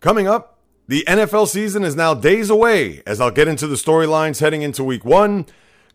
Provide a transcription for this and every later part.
Coming up, the NFL season is now days away as I'll get into the storylines heading into week one.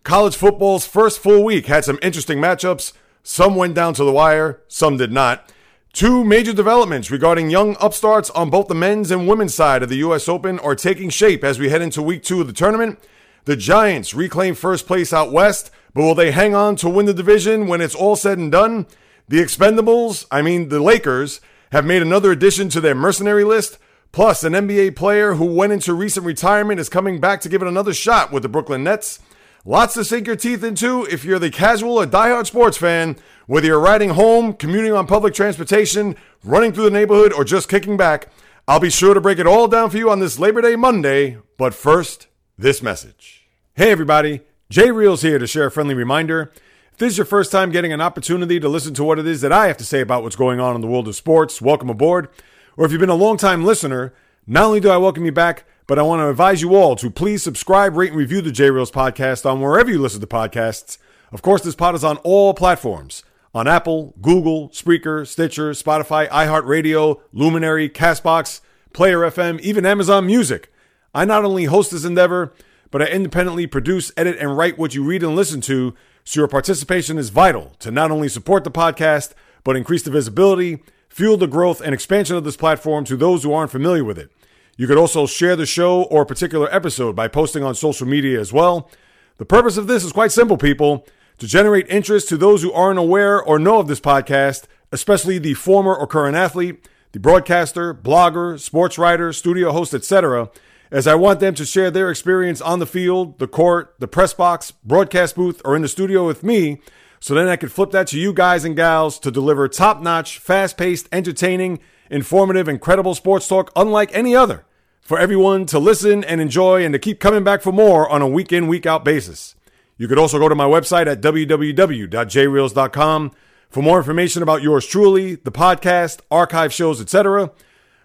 College football's first full week had some interesting matchups. Some went down to the wire, some did not. Two major developments regarding young upstarts on both the men's and women's side of the U.S. Open are taking shape as we head into week two of the tournament. The Giants reclaim first place out west, but will they hang on to win the division when it's all said and done? The Expendables, I mean the Lakers, have made another addition to their mercenary list. Plus, an NBA player who went into recent retirement is coming back to give it another shot with the Brooklyn Nets. Lots to sink your teeth into if you're the casual or diehard sports fan, whether you're riding home, commuting on public transportation, running through the neighborhood, or just kicking back. I'll be sure to break it all down for you on this Labor Day Monday. But first, this message. Hey, everybody. Jay Reels here to share a friendly reminder. If this is your first time getting an opportunity to listen to what it is that I have to say about what's going on in the world of sports, welcome aboard. Or if you've been a long-time listener, not only do I welcome you back, but I want to advise you all to please subscribe, rate, and review the J Reels podcast on wherever you listen to podcasts. Of course, this pod is on all platforms on Apple, Google, Spreaker, Stitcher, Spotify, iHeartRadio, Luminary, Castbox, Player FM, even Amazon Music. I not only host this endeavor, but I independently produce, edit, and write what you read and listen to, so your participation is vital to not only support the podcast, but increase the visibility, fuel the growth, and expansion of this platform to those who aren't familiar with it. You could also share the show or a particular episode by posting on social media as well. The purpose of this is quite simple, people to generate interest to those who aren't aware or know of this podcast, especially the former or current athlete, the broadcaster, blogger, sports writer, studio host, etc., as I want them to share their experience on the field, the court, the press box, broadcast booth, or in the studio with me, so then I could flip that to you guys and gals to deliver top notch, fast paced, entertaining, informative, and credible sports talk unlike any other for everyone to listen and enjoy and to keep coming back for more on a week in, week out basis. You could also go to my website at www.jreels.com for more information about yours truly, the podcast, archive shows, etc.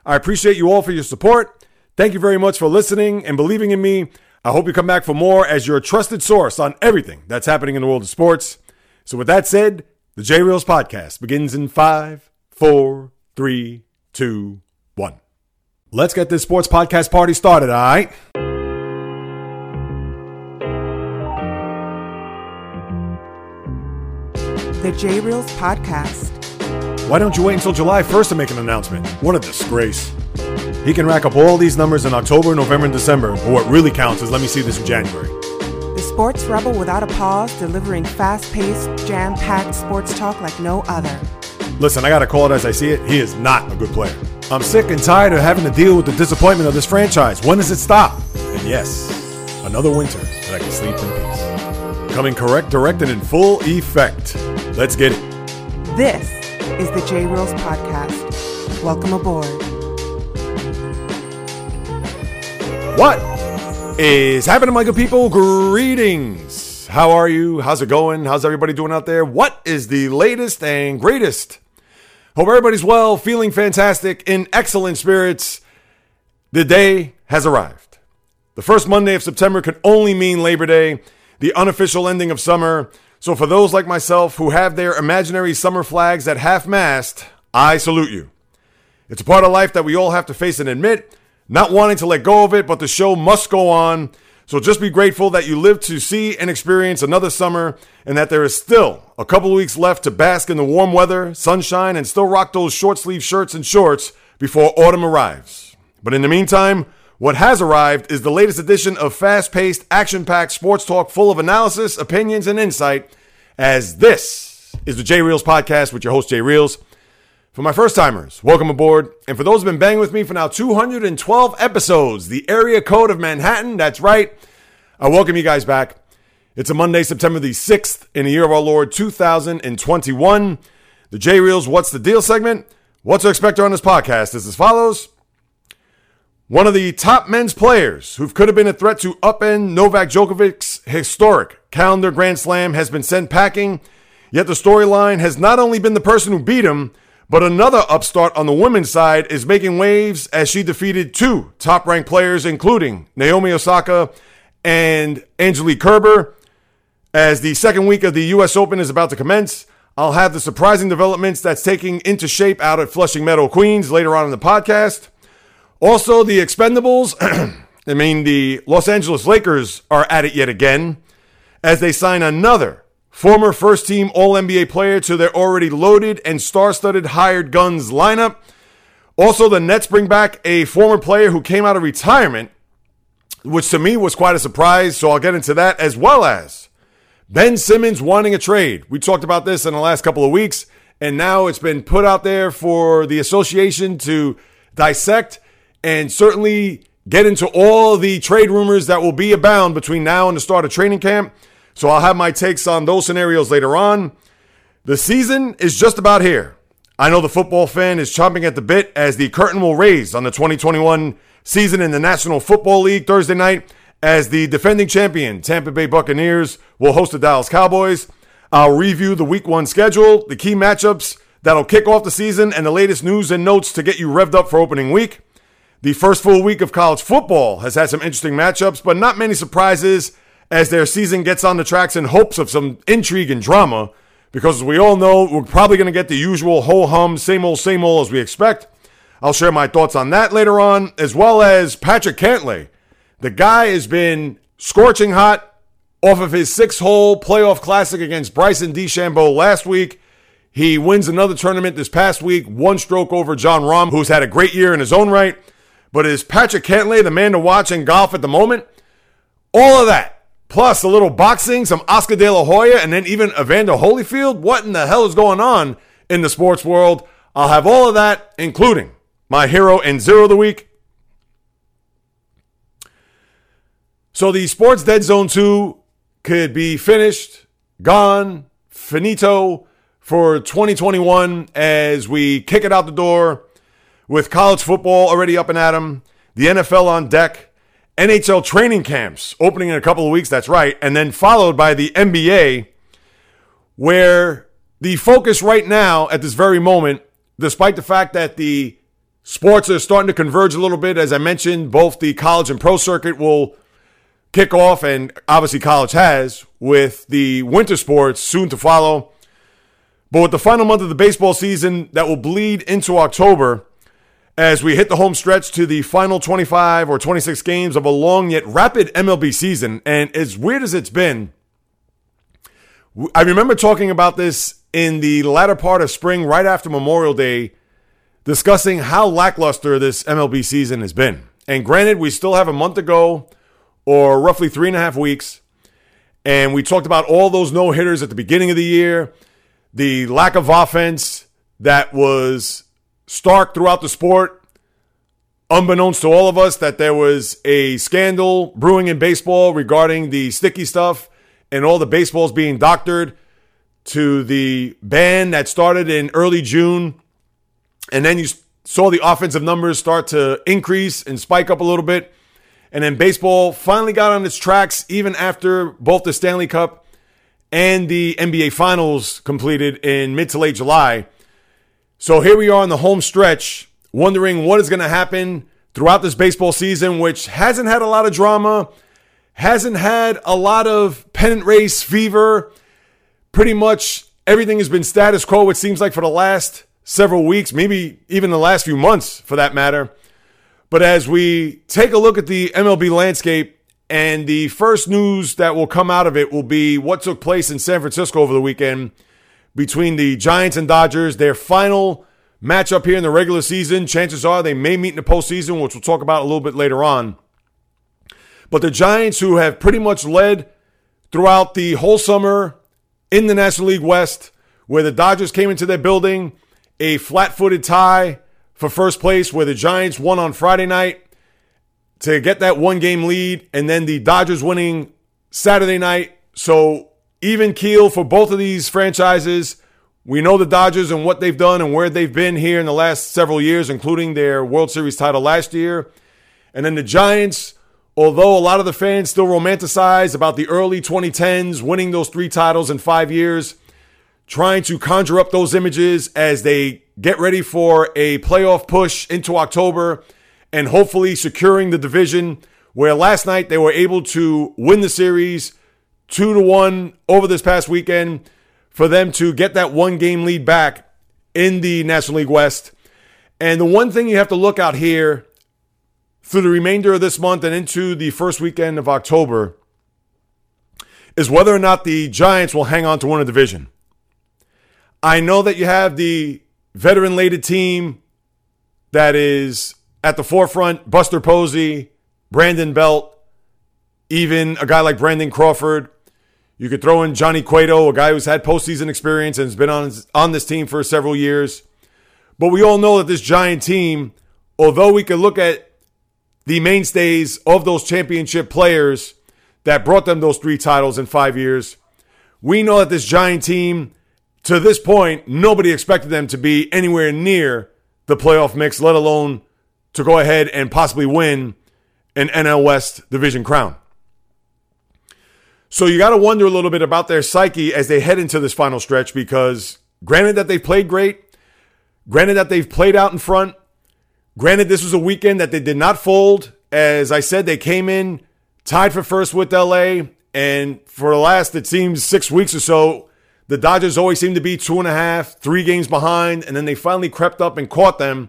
I appreciate you all for your support. Thank you very much for listening and believing in me. I hope you come back for more as your trusted source on everything that's happening in the world of sports. So, with that said, the J Reels podcast begins in five, four, three, two, one. Let's get this sports podcast party started, all right? The J Reels Podcast. Why don't you wait until July 1st to make an announcement? What a disgrace. He can rack up all these numbers in October, November, and December, but what really counts is let me see this in January. Sports rebel without a pause, delivering fast paced, jam packed sports talk like no other. Listen, I gotta call it as I see it. He is not a good player. I'm sick and tired of having to deal with the disappointment of this franchise. When does it stop? And yes, another winter that I can sleep in peace. Coming correct, direct, and in full effect. Let's get it. This is the J Reels Podcast. Welcome aboard. What is happening, my good people? Greetings. How are you? How's it going? How's everybody doing out there? What is the latest and greatest? Hope everybody's well, feeling fantastic, in excellent spirits. The day has arrived. The first Monday of September could only mean Labor Day, the unofficial ending of summer. So, for those like myself who have their imaginary summer flags at half mast, I salute you. It's a part of life that we all have to face and admit, not wanting to let go of it, but the show must go on. So just be grateful that you live to see and experience another summer and that there is still a couple of weeks left to bask in the warm weather, sunshine, and still rock those short sleeve shirts and shorts before autumn arrives. But in the meantime, what has arrived is the latest edition of fast paced, action packed sports talk full of analysis, opinions, and insight, as this is the J Reels podcast with your host, Jay Reels. For my first timers, welcome aboard. And for those who've been banging with me for now 212 episodes, the area code of Manhattan, that's right, I welcome you guys back. It's a Monday, September the 6th, in the year of our Lord 2021. The J Reels What's the Deal segment. What to expect on this podcast is as follows. One of the top men's players who could have been a threat to upend Novak Djokovic's historic calendar Grand Slam has been sent packing. Yet the storyline has not only been the person who beat him, but another upstart on the women's side is making waves as she defeated two top ranked players, including Naomi Osaka and Angelique Kerber. As the second week of the U.S. Open is about to commence, I'll have the surprising developments that's taking into shape out at Flushing Meadow, Queens later on in the podcast. Also, the Expendables, I mean, the Los Angeles Lakers are at it yet again as they sign another former first team All NBA player to their already loaded and star studded hired guns lineup. Also, the Nets bring back a former player who came out of retirement, which to me was quite a surprise. So I'll get into that as well as Ben Simmons wanting a trade. We talked about this in the last couple of weeks, and now it's been put out there for the association to dissect and certainly get into all the trade rumors that will be abound between now and the start of training camp. So I'll have my takes on those scenarios later on. The season is just about here. I know the football fan is chomping at the bit as the curtain will raise on the 2021 season in the National Football League Thursday night as the defending champion Tampa Bay Buccaneers will host the Dallas Cowboys. I'll review the week one schedule, the key matchups that'll kick off the season, and the latest news and notes to get you revved up for opening week. The first full week of college football has had some interesting matchups, but not many surprises as their season gets on the tracks in hopes of some intrigue and drama. Because as we all know, we're probably going to get the usual ho hum, same old, same old as we expect. I'll share my thoughts on that later on, as well as Patrick Cantlay. The guy has been scorching hot off of his six hole playoff classic against Bryson DeChambeau last week. He wins another tournament this past week, one stroke over Jon Rahm, who's had a great year in his own right. But is Patrick Cantlay the man to watch in golf at the moment? All of that, plus a little boxing, some Oscar De La Hoya, and then even Evander Holyfield. What in the hell is going on in the sports world? I'll have all of that, including my hero and zero of the week. So the Sports Dead Zone 2 could be finished, gone, finito for 2021 as we kick it out the door with college football already up and at 'em, the NFL on deck, NHL training camps opening in a couple of weeks, that's right, and then followed by the NBA, where the focus right now at this very moment, despite the fact that the sports are starting to converge a little bit, as I mentioned, both the college and pro circuit will kick off, and obviously college has, with the winter sports soon to follow. But with the final month of the baseball season that will bleed into October, as we hit the home stretch to the final 25 or 26 games of a long yet rapid MLB season. And as weird as it's been, I remember talking about this in the latter part of spring, right after Memorial Day, discussing how lackluster this MLB season has been. And granted, we still have a month to go, or roughly three and a half weeks. And we talked about all those no hitters at the beginning of the year, the lack of offense that was stark throughout the sport. Unbeknownst to all of us, that there was a scandal brewing in baseball regarding the sticky stuff and all the baseballs being doctored to the ban that started in early June. And then you saw the offensive numbers start to increase and spike up a little bit. And then baseball finally got on its tracks even after both the Stanley Cup and the NBA Finals completed in mid to late July. So here we are in the home stretch, wondering what is going to happen throughout this baseball season, which hasn't had a lot of drama, hasn't had a lot of pennant race fever. Pretty much everything has been status quo, it seems like, for the last several weeks, maybe even the last few months for that matter. But as we take a look at the MLB landscape, and the first news that will come out of it will be what took place in San Francisco over the weekend between the Giants and Dodgers. Their final matchup here in the regular season. Chances are they may meet in the postseason, which we'll talk about a little bit later on. But the Giants, who have pretty much led throughout the whole summer in the National League West, where the Dodgers came into their building, a flat footed tie for first place, where the Giants won on Friday night to get that one game lead, and then the Dodgers winning Saturday night. So even keel for both of these franchises. We know the Dodgers and what they've done and where they've been here in the last several years, including their World Series title last year. And then the Giants, although a lot of the fans still romanticize about the early 2010s winning those three titles in five years, trying to conjure up those images as they get ready for a playoff push into October and hopefully securing the division. Where last night they were able to win the series two to one over this past weekend for them to get that one game lead back in the National League West. And the one thing you have to look out here through the remainder of this month and into the first weekend of October is whether or not the Giants will hang on to win a division. I know that you have the veteran laden team that is at the forefront Buster Posey, Brandon Belt, even a guy like Brandon Crawford. You could throw in Johnny Cueto, a guy who's had postseason experience and has been on, on this team for several years. But we all know that this Giant team, although we could look at the mainstays of those championship players that brought them those three titles in five years, we know that this Giant team, to this point, nobody expected them to be anywhere near the playoff mix, let alone to go ahead and possibly win an NL West division crown. So you got to wonder a little bit about their psyche as they head into this final stretch because granted that they've played great, granted that they've played out in front, granted this was a weekend that they did not fold. As I said, they came in tied for first with LA, and for the last, it seems, six weeks or so, the Dodgers always seem to be two and a half, three games behind, and then they finally crept up and caught them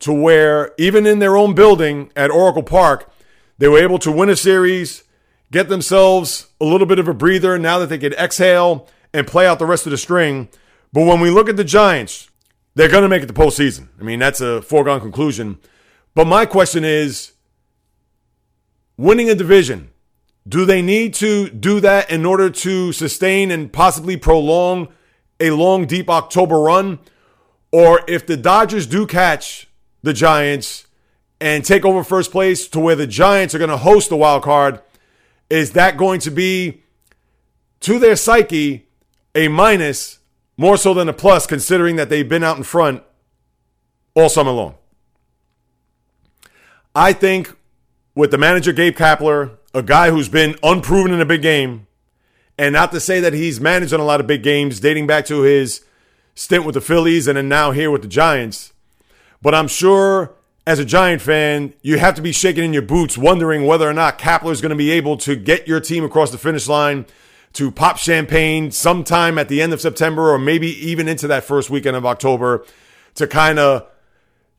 to where even in their own building at Oracle Park, they were able to win a series get themselves a little bit of a breather now that they can exhale and play out the rest of the string. But when we look at the Giants, they're going to make it the postseason. I mean, that's a foregone conclusion. But my question is winning a division, do they need to do that in order to sustain and possibly prolong a long, deep October run? Or if the Dodgers do catch the Giants and take over first place to where the Giants are going to host the wild card, is that going to be to their psyche a minus more so than a plus, considering that they've been out in front all summer long? I think with the manager Gabe Kapler, a guy who's been unproven in a big game, and not to say that he's managed on a lot of big games dating back to his stint with the Phillies and then now here with the Giants, but I'm sure as a Giant fan, you have to be shaking in your boots, wondering whether or not Kapler is going to be able to get your team across the finish line to pop champagne sometime at the end of September or maybe even into that first weekend of October to kind of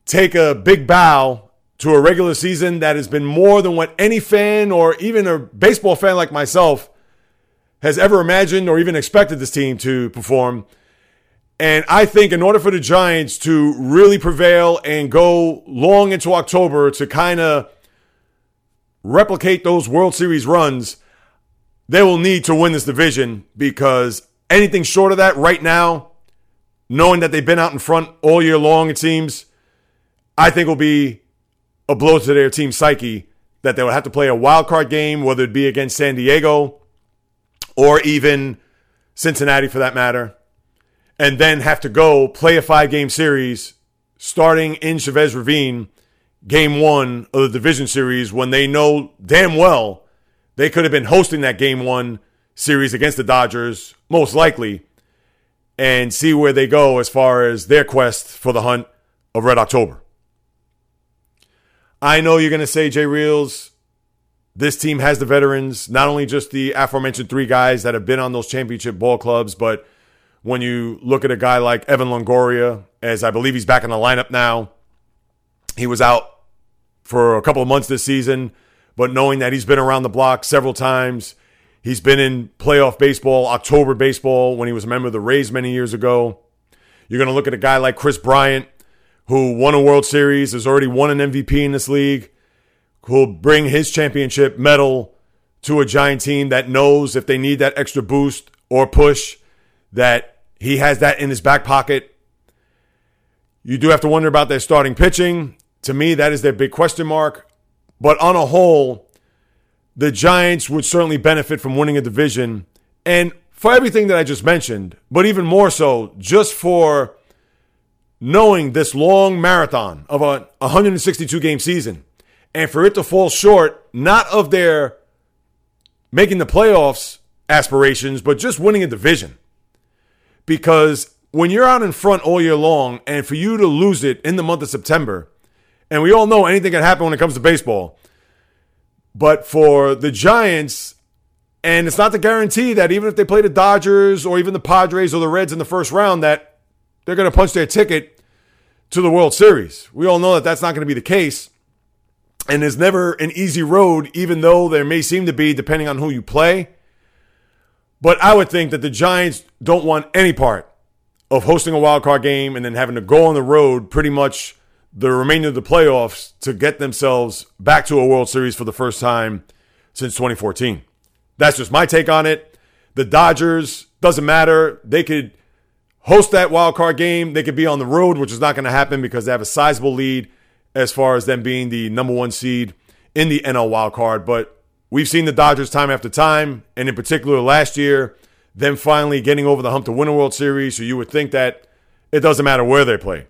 take a big bow to a regular season that has been more than what any fan or even a baseball fan like myself has ever imagined or even expected this team to perform. And I think in order for the Giants to really prevail and go long into October to kind of replicate those World Series runs, they will need to win this division because anything short of that right now, knowing that they've been out in front all year long, it seems, I think will be a blow to their team psyche that they will have to play a wild card game, whether it be against San Diego or even Cincinnati for that matter and then have to go play a five game series starting in Chavez Ravine, game one of the division series, when they know damn well they could have been hosting that game one series against the Dodgers, most likely, and see where they go as far as their quest for the hunt of Red October. I know you're going to say, Jay Reels, this team has the veterans, not only just the aforementioned three guys that have been on those championship ball clubs, but when you look at a guy like Evan Longoria, as I believe he's back in the lineup now. He was out for a couple of months this season, but knowing that he's been around the block several times, he's been in playoff baseball, October baseball when he was a member of the Rays many years ago. You're going to look at a guy like Kris Bryant, who won a World Series, has already won an MVP in this league, who'll bring his championship medal to a Giant team that knows if they need that extra boost or push, that he has that in his back pocket. You do have to wonder about their starting pitching. To me, that is their big question mark. But on a whole, the Giants would certainly benefit from winning a division. And for everything that I just mentioned, but even more so, just for knowing this long marathon of a 162 game season and for it to fall short, not of their making the playoffs aspirations, but just winning a division because when you're out in front all year long and for you to lose it in the month of September, and we all know anything can happen when it comes to baseball, but for the Giants, and it's not the guarantee that even if they play the Dodgers or even the Padres or the Reds in the first round, that they're going to punch their ticket to the World Series. We all know that that's not going to be the case. And there's never an easy road, even though there may seem to be, depending on who you play. But I would think that the Giants don't want any part of hosting a wild card game and then having to go on the road pretty much the remainder of the playoffs to get themselves back to a World Series for the first time since 2014. That's just my take on it. The Dodgers, doesn't matter. They could host that wild card game. They could be on the road, which is not going to happen because they have a sizable lead as far as them being the number one seed in the NL wild card. But we've seen the Dodgers time after time, and in particular last year, them finally getting over the hump to win a World Series. So you would think that it doesn't matter where they play,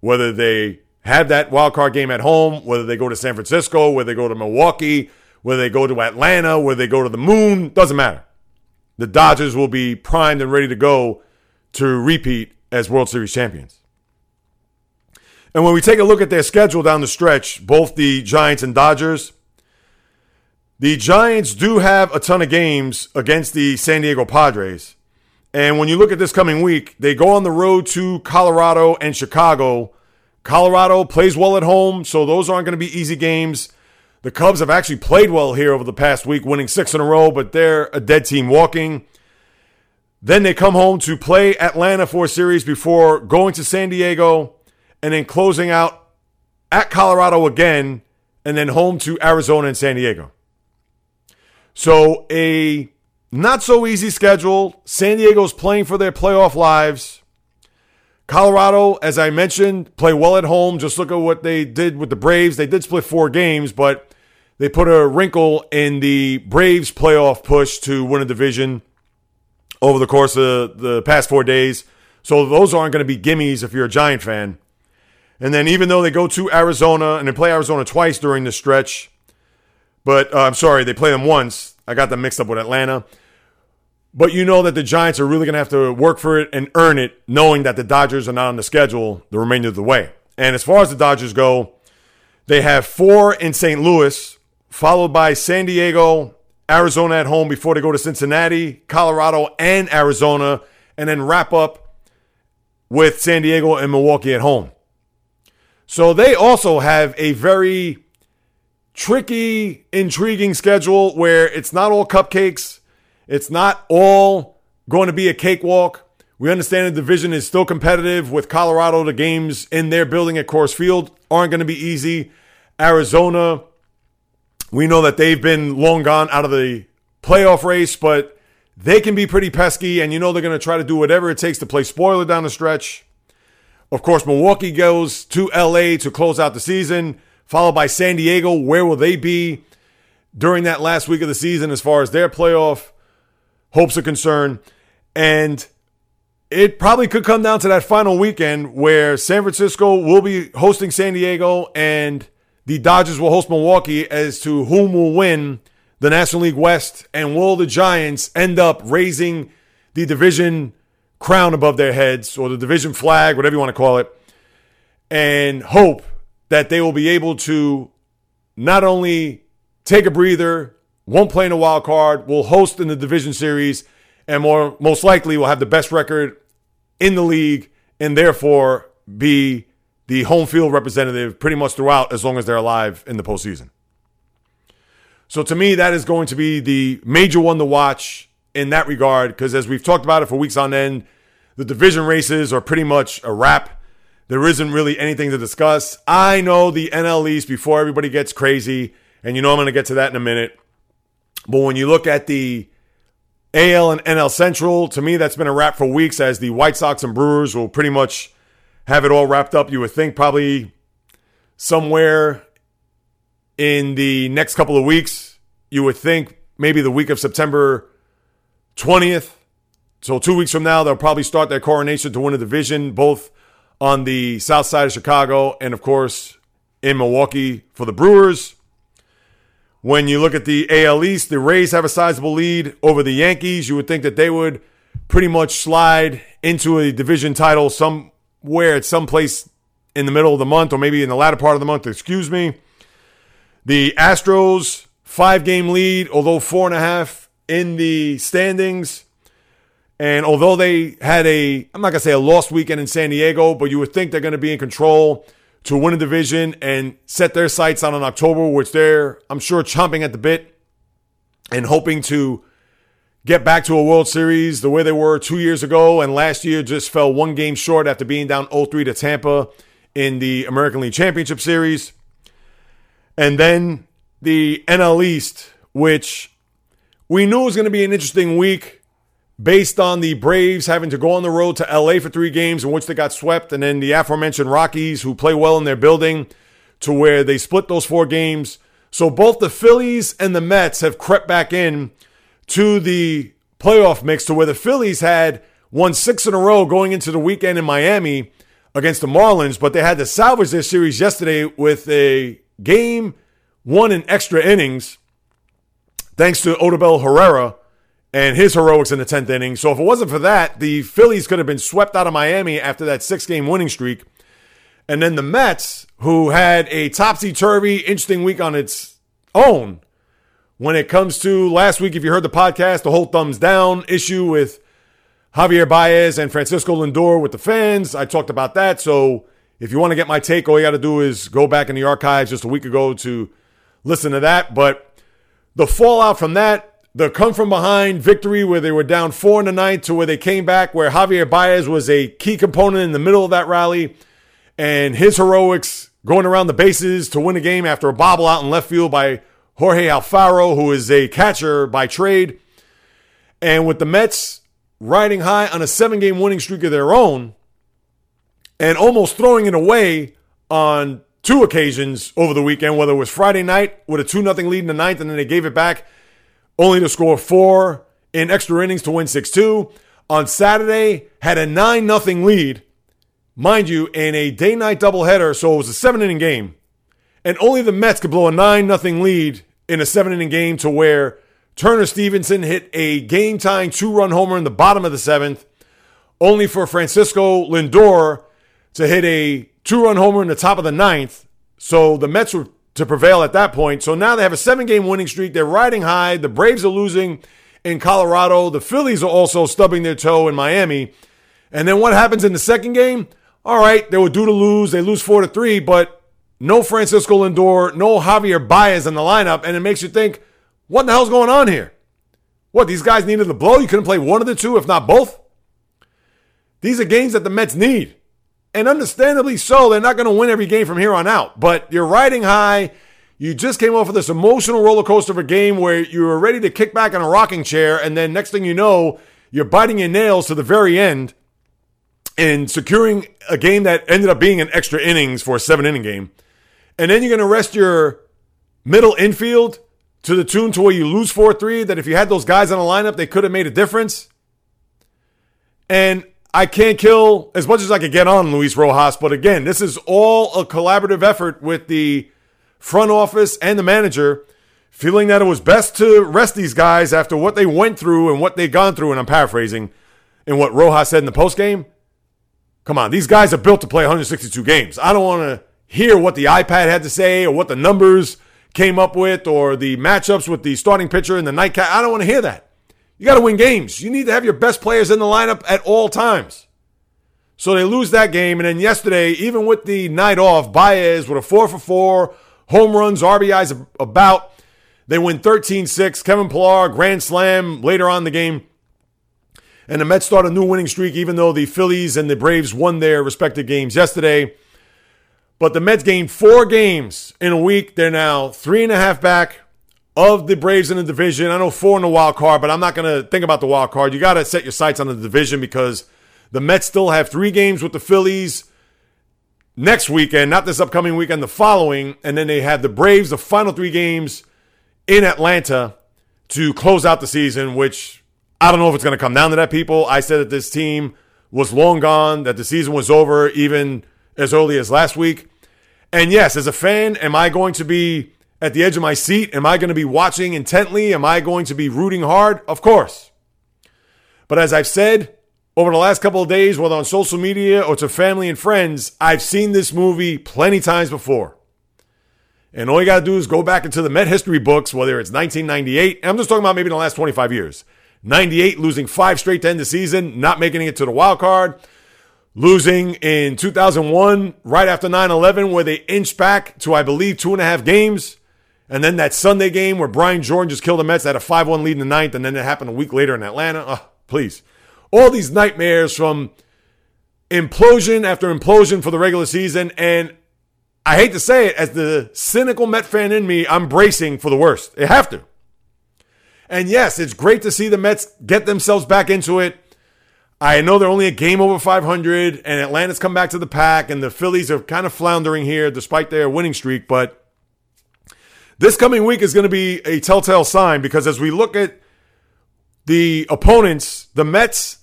whether they have that wild card game at home, whether they go to San Francisco, whether they go to Milwaukee, whether they go to Atlanta, whether they go to the moon, doesn't matter. The Dodgers will be primed and ready to go to repeat as World Series champions. And when we take a look at their schedule down the stretch, both the Giants and Dodgers, the Giants do have a ton of games against the San Diego Padres. And when you look at this coming week, they go on the road to Colorado and Chicago. Colorado plays well at home, so those aren't going to be easy games. The Cubs have actually played well here over the past week, winning six in a row, but they're a dead team walking. Then they come home to play Atlanta for a series before going to San Diego and then closing out at Colorado again and then home to Arizona and San Diego. So a not so easy schedule. San Diego's playing for their playoff lives. Colorado, as I mentioned, play well at home. Just look at what they did with the Braves. They did split four games, but they put a wrinkle in the Braves playoff push to win a division over the course of the past four days. So those aren't going to be gimmies if you're a Giant fan. And then even though they go to Arizona and they play Arizona twice during the stretch, but uh, I'm sorry, they play them once. I got them mixed up with Atlanta. But you know that the Giants are really going to have to work for it and earn it, knowing that the Dodgers are not on the schedule the remainder of the way. And as far as the Dodgers go, they have four in St. Louis, followed by San Diego, Arizona at home before they go to Cincinnati, Colorado, and Arizona, and then wrap up with San Diego and Milwaukee at home. So they also have a very tricky, intriguing schedule where it's not all cupcakes. It's not all going to be a cakewalk. We understand the division is still competitive with Colorado. The games in their building at Coors Field aren't going to be easy. Arizona, we know that they've been long gone out of the playoff race, but they can be pretty pesky, and you know they're going to try to do whatever it takes to play spoiler down the stretch. Of course, Milwaukee goes to LA to close out the season, followed by San Diego. Where will they be during that last week of the season as far as their playoff hopes are concerned? And it probably could come down to that final weekend where San Francisco will be hosting San Diego and the Dodgers will host Milwaukee as to whom will win the National League West and will the Giants end up raising the division crown above their heads or the division flag, whatever you want to call it, and hope that they will be able to not only take a breather, won't play in a wild card, will host in the division series, and more most likely will have the best record in the league and therefore be the home field representative pretty much throughout as long as they're alive in the postseason. So to me, that is going to be the major one to watch in that regard because as we've talked about it for weeks on end, the division races are pretty much a wrap. There isn't really anything to discuss. I know the NL East before everybody gets crazy, and you know I'm going to get to that in a minute. But when you look at the AL and NL Central, to me, that's been a wrap for weeks as the White Sox and Brewers will pretty much have it all wrapped up. You would think probably somewhere in the next couple of weeks, you would think maybe the week of September 20th. So, two weeks from now, they'll probably start their coronation to win a division, both on the south side of Chicago and, of course, in Milwaukee for the Brewers. When you look at the AL East, the Rays have a sizable lead over the Yankees. You would think that they would pretty much slide into a division title somewhere at some place in the middle of the month or maybe in the latter part of the month, excuse me. The Astros, five game lead, although four and a half in the standings. And although they had a, I'm not going to say a lost weekend in San Diego, but you would think they're going to be in control to win a division and set their sights on in October, which they're, I'm sure, chomping at the bit and hoping to get back to a World Series the way they were two years ago. And last year just fell one game short after being down 0 3 to Tampa in the American League Championship Series. And then the NL East, which we knew was going to be an interesting week based on the Braves having to go on the road to LA for three games in which they got swept, and then the aforementioned Rockies, who play well in their building, to where they split those four games. So both the Phillies and the Mets have crept back in to the playoff mix to where the Phillies had won six in a row going into the weekend in Miami against the Marlins, but they had to salvage their series yesterday with a game one in extra innings thanks to Odubel Herrera and his heroics in the 10th inning. So if it wasn't for that, the Phillies could have been swept out of Miami after that six game winning streak. And then the Mets, who had a topsy turvy, interesting week on its own when it comes to last week, if you heard the podcast, the whole thumbs down issue with Javier Baez and Francisco Lindor with the fans. I talked about that. So if you want to get my take, all you got to do is go back in the archives just a week ago to listen to that. But the fallout from that, the come from behind victory where they were down four in the ninth to where they came back, where Javier Baez was a key component in the middle of that rally, and his heroics going around the bases to win a game after a bobble out in left field by Jorge Alfaro, who is a catcher by trade. And with the Mets riding high on a seven game winning streak of their own and almost throwing it away on two occasions over the weekend, whether it was Friday night with a 2 0 lead in the ninth and then they gave it back only to score four in extra innings to win 6 2. On Saturday, had a 9 0 lead, mind you, in a day night doubleheader, so it was a seven inning game. And only the Mets could blow a 9 0 lead in a seven inning game to where Turner Stevenson hit a game tying two run homer in the bottom of the seventh, only for Francisco Lindor to hit a two run homer in the top of the ninth. So the Mets were to prevail at that point. So now they have a seven game winning streak. They're riding high. The Braves are losing in Colorado. The Phillies are also stubbing their toe in Miami. And then what happens in the second game? All right, they were due to lose. They lose four to three, but no Francisco Lindor, no Javier Baez in the lineup. And it makes you think, what the hell's going on here? What, these guys needed the blow? You couldn't play one of the two, if not both? These are games that the Mets need. And understandably so, they're not going to win every game from here on out. But you're riding high. You just came off of this emotional roller coaster of a game where you were ready to kick back in a rocking chair. And then next thing you know, you're biting your nails to the very end and securing a game that ended up being an extra innings for a seven inning game. And then you're going to rest your middle infield to the tune to where you lose 4 3, that if you had those guys on the lineup, they could have made a difference. And I can't kill as much as I could get on Luis Rojas, but again, this is all a collaborative effort with the front office and the manager feeling that it was best to rest these guys after what they went through and what they've gone through. And I'm paraphrasing in what Rojas said in the postgame. Come on, these guys are built to play 162 games. I don't want to hear what the iPad had to say or what the numbers came up with or the matchups with the starting pitcher and the nightcap. I don't want to hear that. You got to win games. You need to have your best players in the lineup at all times. So they lose that game. And then yesterday, even with the night off, Baez with a 4 for 4, home runs, RBIs about, they win 13 6. Kevin Pillar, grand slam later on the game. And the Mets start a new winning streak, even though the Phillies and the Braves won their respective games yesterday. But the Mets gained four games in a week. They're now three and a half back of the Braves in the division. I know four in the wild card, but I'm not going to think about the wild card. You got to set your sights on the division because the Mets still have three games with the Phillies next weekend, not this upcoming weekend, the following. And then they have the Braves, the final three games in Atlanta to close out the season, which I don't know if it's going to come down to that, people. I said that this team was long gone, that the season was over even as early as last week. And yes, as a fan, am I going to be at the edge of my seat? Am I going to be watching intently? Am I going to be rooting hard? Of course. But as I've said over the last couple of days, whether on social media or to family and friends, I've seen this movie plenty times before. And all you got to do is go back into the Met history books, whether it's 1998, I'm just talking about maybe in the last 25 years. 98, losing five straight to end the season, not making it to the wild card losing in 2001, right after 9 11, where they inched back to, I believe, two and a half games. And then that Sunday game where Brian Jordan just killed the Mets, had a 5 1 lead in the ninth, and then it happened a week later in Atlanta. Oh, please. All these nightmares from implosion after implosion for the regular season. And I hate to say it, as the cynical Met fan in me, I'm bracing for the worst. They have to. And yes, it's great to see the Mets get themselves back into it. I know they're only a game over 500, and Atlanta's come back to the pack, and the Phillies are kind of floundering here despite their winning streak. But this coming week is going to be a telltale sign because as we look at the opponents, the Mets,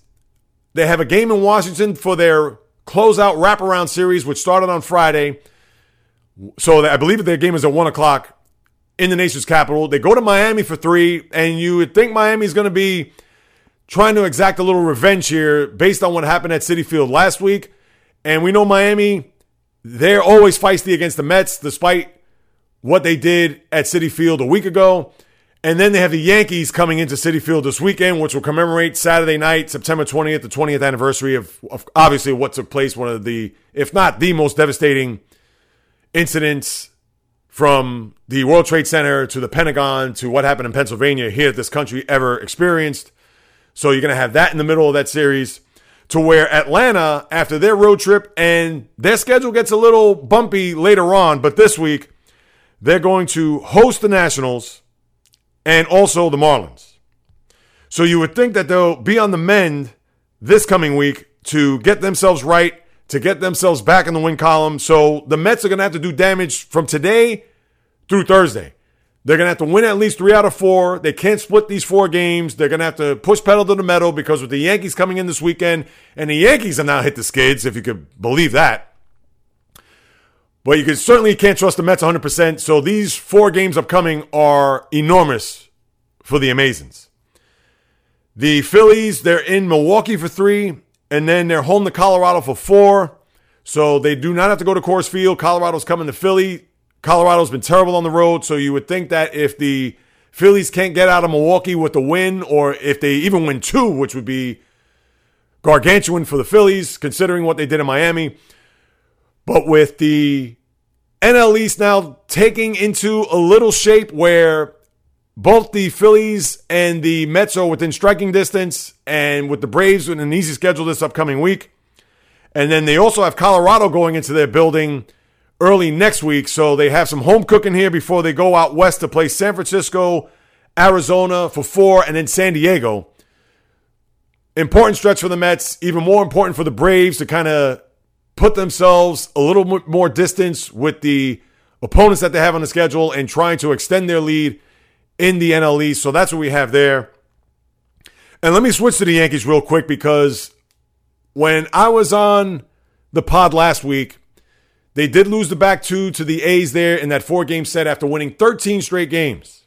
they have a game in Washington for their closeout wraparound series, which started on Friday. So I believe their game is at 1 o'clock in the nation's capital. They go to Miami for three, and you would think Miami's going to be trying to exact a little revenge here based on what happened at Citi Field last week. And we know Miami, they're always feisty against the Mets, despite what they did at Citi Field a week ago. And then they have the Yankees coming into Citi Field this weekend, which will commemorate Saturday night, September 20th, the 20th anniversary of, of obviously what took place, one of the, if not the most devastating incidents from the World Trade Center to the Pentagon to what happened in Pennsylvania here this country ever experienced. So you're going to have that in the middle of that series to where Atlanta, after their road trip, and their schedule gets a little bumpy later on, but this week, they're going to host the Nationals and also the Marlins. So you would think that they'll be on the mend this coming week to get themselves right, to get themselves back in the win column. So the Mets are going to have to do damage from today through Thursday. They're going to have to win at least three out of four. They can't split these four games. They're going to have to push pedal to the metal because with the Yankees coming in this weekend, and the Yankees have now hit the skids, if you could believe that. But you can certainly can't trust the Mets 100%. So these four games upcoming are enormous for the Amazons. The Phillies, they're in Milwaukee for three, and then they're home to Colorado for four. So they do not have to go to Coors Field. Colorado's coming to Philly. Colorado's been terrible on the road. So you would think that if the Phillies can't get out of Milwaukee with a win, or if they even win two, which would be gargantuan for the Phillies, considering what they did in Miami, but with the NL East now taking into a little shape where both the Phillies and the Mets are within striking distance, and with the Braves with an easy schedule this upcoming week. And then they also have Colorado going into their building early next week. So they have some home cooking here before they go out west to play San Francisco, Arizona for four, and then San Diego. Important stretch for the Mets, even more important for the Braves to kind of put themselves a little more distance with the opponents that they have on the schedule and trying to extend their lead in the NL East. So that's what we have there. And let me switch to the Yankees real quick because when I was on the pod last week, they did lose the back two to the A's there in that four game set after winning 13 straight games.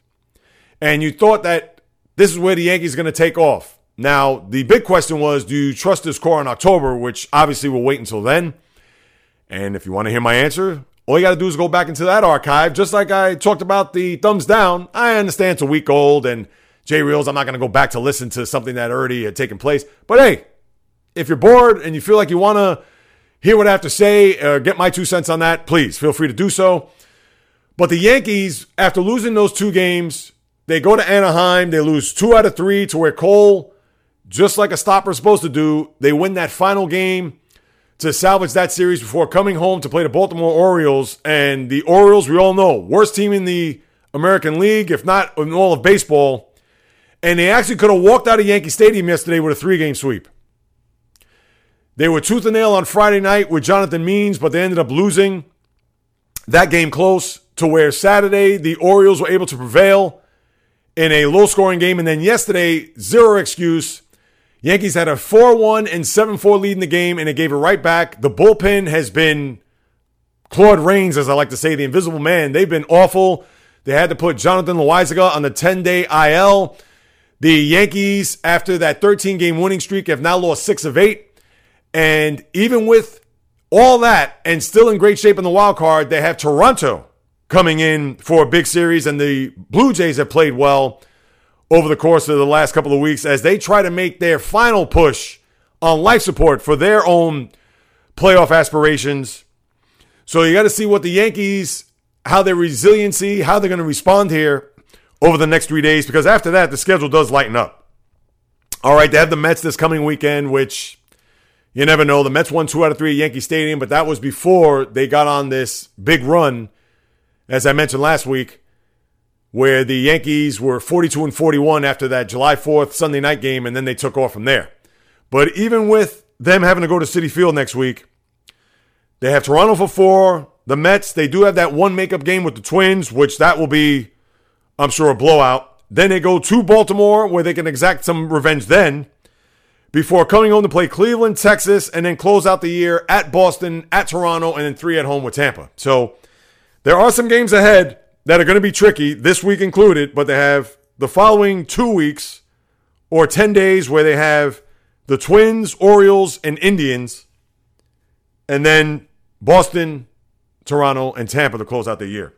And you thought that this is where the Yankees are going to take off. Now, the big question was do you trust this core in October, which obviously we'll wait until then. And if you want to hear my answer, all you got to do is go back into that archive. Just like I talked about the thumbs down, I understand it's a week old and J Reels, I'm not going to go back to listen to something that already had taken place. But hey, if you're bored and you feel like you want to hear what I have to say, or get my two cents on that, please feel free to do so. But the Yankees, after losing those two games, they go to Anaheim. They lose two out of three to where Cole just like a stopper is supposed to do, they win that final game to salvage that series before coming home to play the Baltimore Orioles. And the Orioles, we all know, worst team in the American League, if not in all of baseball. And they actually could have walked out of Yankee Stadium yesterday with a three game sweep. They were tooth and nail on Friday night with Jonathan Means, but they ended up losing that game close to where Saturday the Orioles were able to prevail in a low scoring game. And then yesterday, zero excuse. Yankees had a 4 1 and 7 4 lead in the game, and it gave it right back. The bullpen has been Claude Rains, as I like to say, the invisible man. They've been awful. They had to put Jonathan Loaisiga on the 10 day IL. The Yankees, after that 13 game winning streak, have now lost six of eight. And even with all that and still in great shape in the wild card, they have Toronto coming in for a big series, and the Blue Jays have played well over the course of the last couple of weeks as they try to make their final push on life support for their own playoff aspirations. So you got to see what the Yankees, how their resiliency, how they're going to respond here over the next three days, because after that, the schedule does lighten up. All right, they have the Mets this coming weekend, which you never know. The Mets won two out of three at Yankee Stadium, but that was before they got on this big run, as I mentioned last week, where the Yankees were 42 and 41 after that July 4th Sunday night game, and then they took off from there. But even with them having to go to Citi Field next week, they have Toronto for four. The Mets, they do have that one makeup game with the Twins, which that will be, I'm sure, a blowout. Then they go to Baltimore, where they can exact some revenge then, before coming home to play Cleveland, Texas, and then close out the year at Boston, at Toronto, and then three at home with Tampa. So there are some games ahead that are going to be tricky, this week included, but they have the following two weeks or 10 days where they have the Twins, Orioles, and Indians, and then Boston, Toronto, and Tampa to close out the year.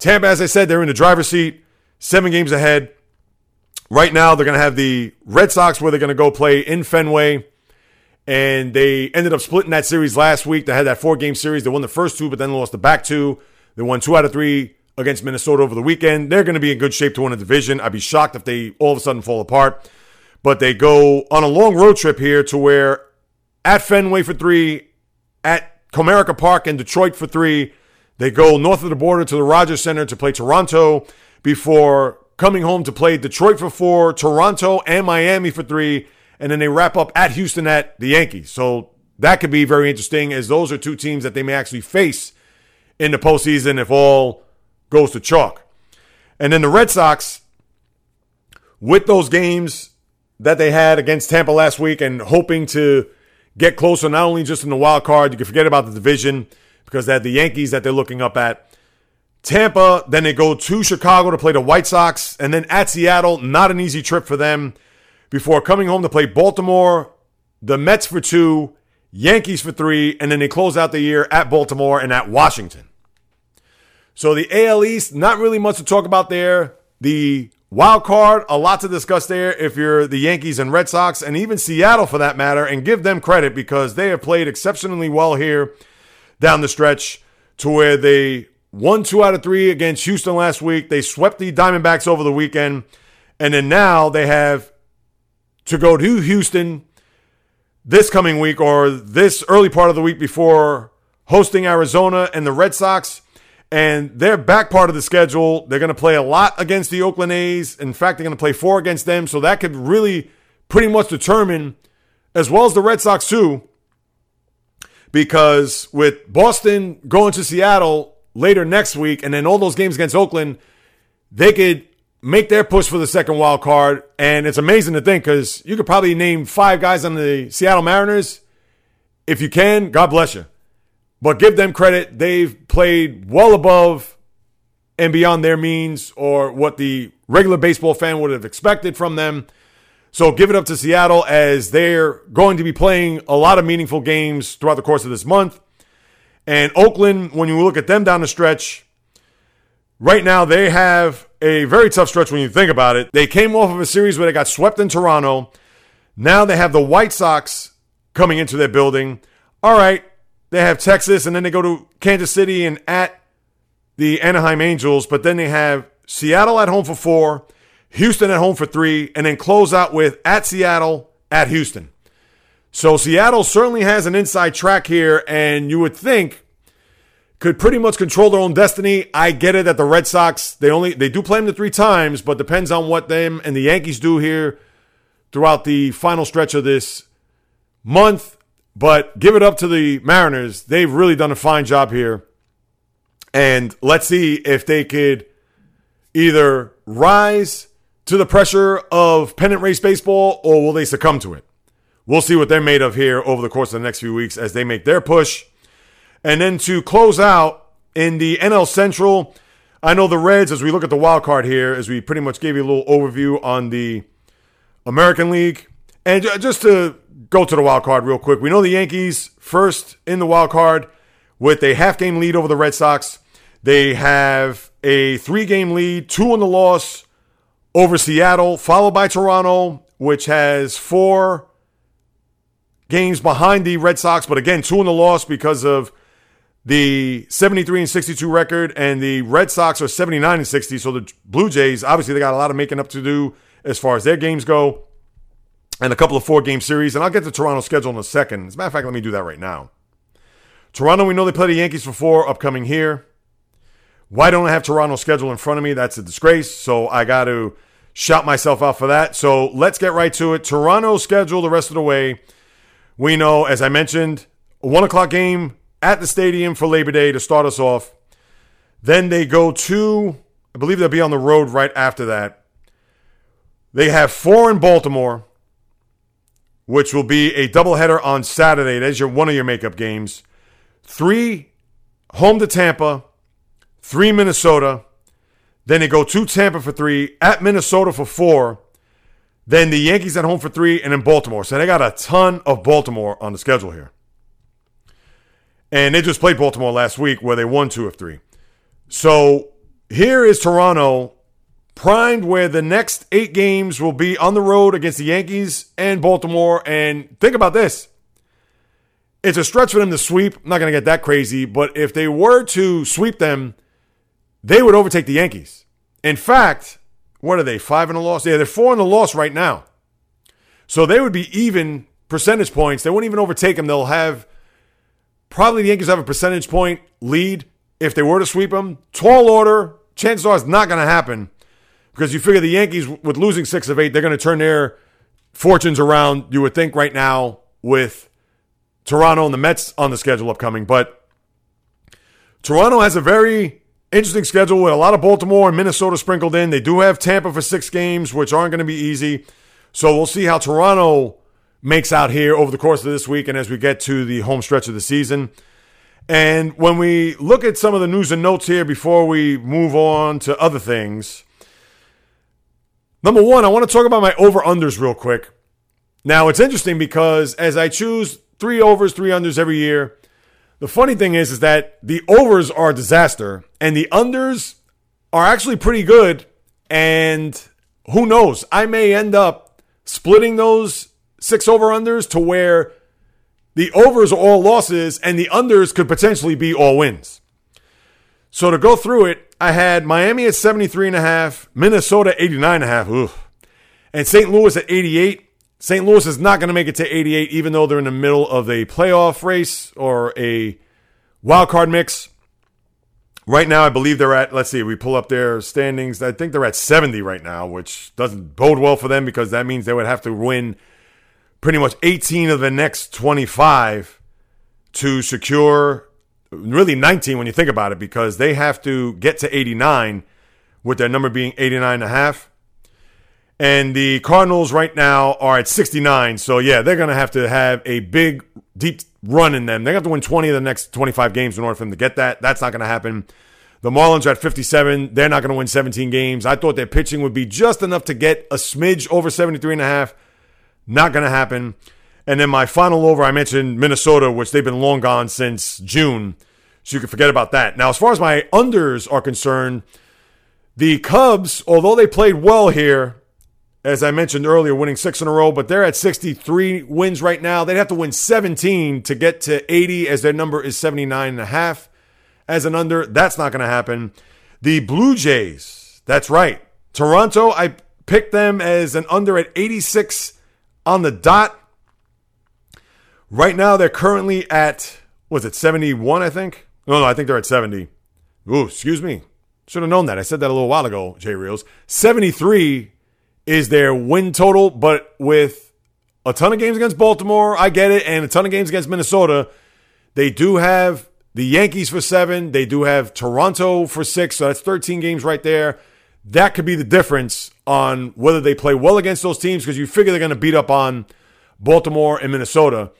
Tampa, as I said, they're in the driver's seat, seven games ahead. Right now, they're going to have the Red Sox where they're going to go play in Fenway. And they ended up splitting that series last week. They had that four game series. They won the first two, but then lost the back two. They won two out of three against Minnesota over the weekend. They're going to be in good shape to win a division. I'd be shocked if they all of a sudden fall apart. But they go on a long road trip here to where at Fenway for three, at Comerica Park in Detroit for three. They go north of the border to the Rogers Center to play Toronto before coming home to play Detroit for four, Toronto and Miami for three, and then they wrap up at Houston at the Yankees. So that could be very interesting as those are two teams that they may actually face in the postseason if all goes to chalk. And then the Red Sox, with those games that they had against Tampa last week and hoping to get closer, not only just in the wild card, you can forget about the division because they had the Yankees that they're looking up at. Tampa, then they go to Chicago to play the White Sox, and then at Seattle, not an easy trip for them, before coming home to play Baltimore, the Mets for two, Yankees for three, and then they close out the year at Baltimore and at Washington. So the AL East, not really much to talk about there. The wild card, a lot to discuss there if you're the Yankees and Red Sox, and even Seattle for that matter, and give them credit because they have played exceptionally well here down the stretch to where they won two out of three against Houston last week. They swept the Diamondbacks over the weekend. And then now they have to go to Houston this coming week or this early part of the week before hosting Arizona and the Red Sox. And their back part of the schedule, they're going to play a lot against the Oakland A's. In fact, they're going to play four against them. So that could really pretty much determine, as well as the Red Sox too, because with Boston going to Seattle later next week and then all those games against Oakland, they could make their push for the second wild card. And it's amazing to think because you could probably name five guys on the Seattle Mariners. If you can, God bless you. But give them credit. They've played well above and beyond their means or what the regular baseball fan would have expected from them. So give it up to Seattle as they're going to be playing a lot of meaningful games throughout the course of this month. And Oakland, when you look at them down the stretch, right now they have a very tough stretch when you think about it. They came off of a series where they got swept in Toronto. Now they have the White Sox coming into their building. All right, they have Texas, and then they go to Kansas City and at the Anaheim Angels, but then they have Seattle at home for four, Houston at home for three, and then close out with at Seattle, at Houston. So Seattle certainly has an inside track here, and you would think could pretty much control their own destiny. I get it that the Red Sox they only they do play them the three times, but depends on what them and the Yankees do here throughout the final stretch of this month. But give it up to the Mariners. They've really done a fine job here. And let's see if they could either rise to the pressure of pennant race baseball or will they succumb to it? We'll see what they're made of here over the course of the next few weeks as they make their push. And then to close out in the NL Central, I know the Reds, as we look at the wild card here, as we pretty much gave you a little overview on the American League. And just to go to the wild card real quick. We know the Yankees first in the wild card with a half game lead over the Red Sox. They have a three game lead, two on the loss over Seattle, followed by Toronto, which has four games behind the Red Sox, but again, two in the loss because of the 73 and 62 record, and the Red Sox are 79 and 60. So the Blue Jays, obviously, they got a lot of making up to do as far as their games go, and a couple of four game series. And I'll get to Toronto's schedule in a second. As a matter of fact, let me do that right now. Toronto, we know they play the Yankees for four upcoming here. Why don't I have Toronto's schedule in front of me? That's a disgrace. So I got to shout myself out for that. So let's get right to it. Toronto's schedule the rest of the way. We know, as I mentioned, a one o'clock game at the stadium for Labor Day to start us off. Then they go to, I believe they'll be on the road right after that. They have four in Baltimore, which will be a doubleheader on Saturday. That's your one of your makeup games. Three home to Tampa, three Minnesota. Then they go to Tampa for three, at Minnesota for four. Then the Yankees at home for three, and then Baltimore. So they got a ton of Baltimore on the schedule here. And they just played Baltimore last week where they won two of three. So here is Toronto primed where the next eight games will be on the road against the Yankees and Baltimore. And think about this it's a stretch for them to sweep. I'm not going to get that crazy, but if they were to sweep them, they would overtake the Yankees. In fact, what are they? Five in a loss? Yeah, they're four in the loss right now. So they would be even percentage points. They wouldn't even overtake them. They'll have probably the Yankees have a percentage point lead if they were to sweep them. Tall order, chances are it's not going to happen because you figure the Yankees, with losing six of eight, they're going to turn their fortunes around, you would think, right now with Toronto and the Mets on the schedule upcoming. But Toronto has a very interesting schedule with a lot of Baltimore and Minnesota sprinkled in. They do have Tampa for six games, which aren't going to be easy. So we'll see how Toronto makes out here over the course of this week and as we get to the home stretch of the season. And when we look at some of the news and notes here before we move on to other things, number one, I want to talk about my over unders real quick. Now, it's interesting because as I choose three overs, three unders every year, the funny thing is, is that the overs are a disaster and the unders are actually pretty good. And who knows? I may end up splitting those six over unders to where the overs are all losses and the unders could potentially be all wins. So to go through it, I had Miami at 73 and a half, Minnesota 89 and a half, oof, and St. Louis at 88. St. Louis is not going to make it to 88, even though they're in the middle of a playoff race or a wild card mix. Right now, I believe they're at, let's see, we pull up their standings. I think they're at 70 right now, which doesn't bode well for them because that means they would have to win pretty much 18 of the next 25 to secure really 19 when you think about it because they have to get to 89 with their number being 89 and a half. And the Cardinals right now are at 69. So, yeah, they're going to have to have a big, deep run in them. They have to win 20 of the next 25 games in order for them to get that. That's not going to happen. The Marlins are at 57. They're not going to win 17 games. I thought their pitching would be just enough to get a smidge over 73 and a half. Not going to happen. And then my final over, I mentioned Minnesota, which they've been long gone since June. So you can forget about that. Now, as far as my unders are concerned, the Cubs, although they played well here, as I mentioned earlier, winning six in a row, but they're at 63 wins right now. They'd have to win 17 to get to 80, as their number is 79 and a half as an under. That's not going to happen. The Blue Jays, that's right. Toronto, I picked them as an under at 86 on the dot. Right now, they're currently at, was it 71, I think? No, no, I think they're at 70. Ooh, excuse me. Should have known that. I said that a little while ago, J Reels. 73 is their win total, but with a ton of games against Baltimore, I get it, and a ton of games against Minnesota, they do have the Yankees for seven. They do have Toronto for six. So that's 13 games right there. That could be the difference on whether they play well against those teams because you figure they're going to beat up on Baltimore and Minnesota.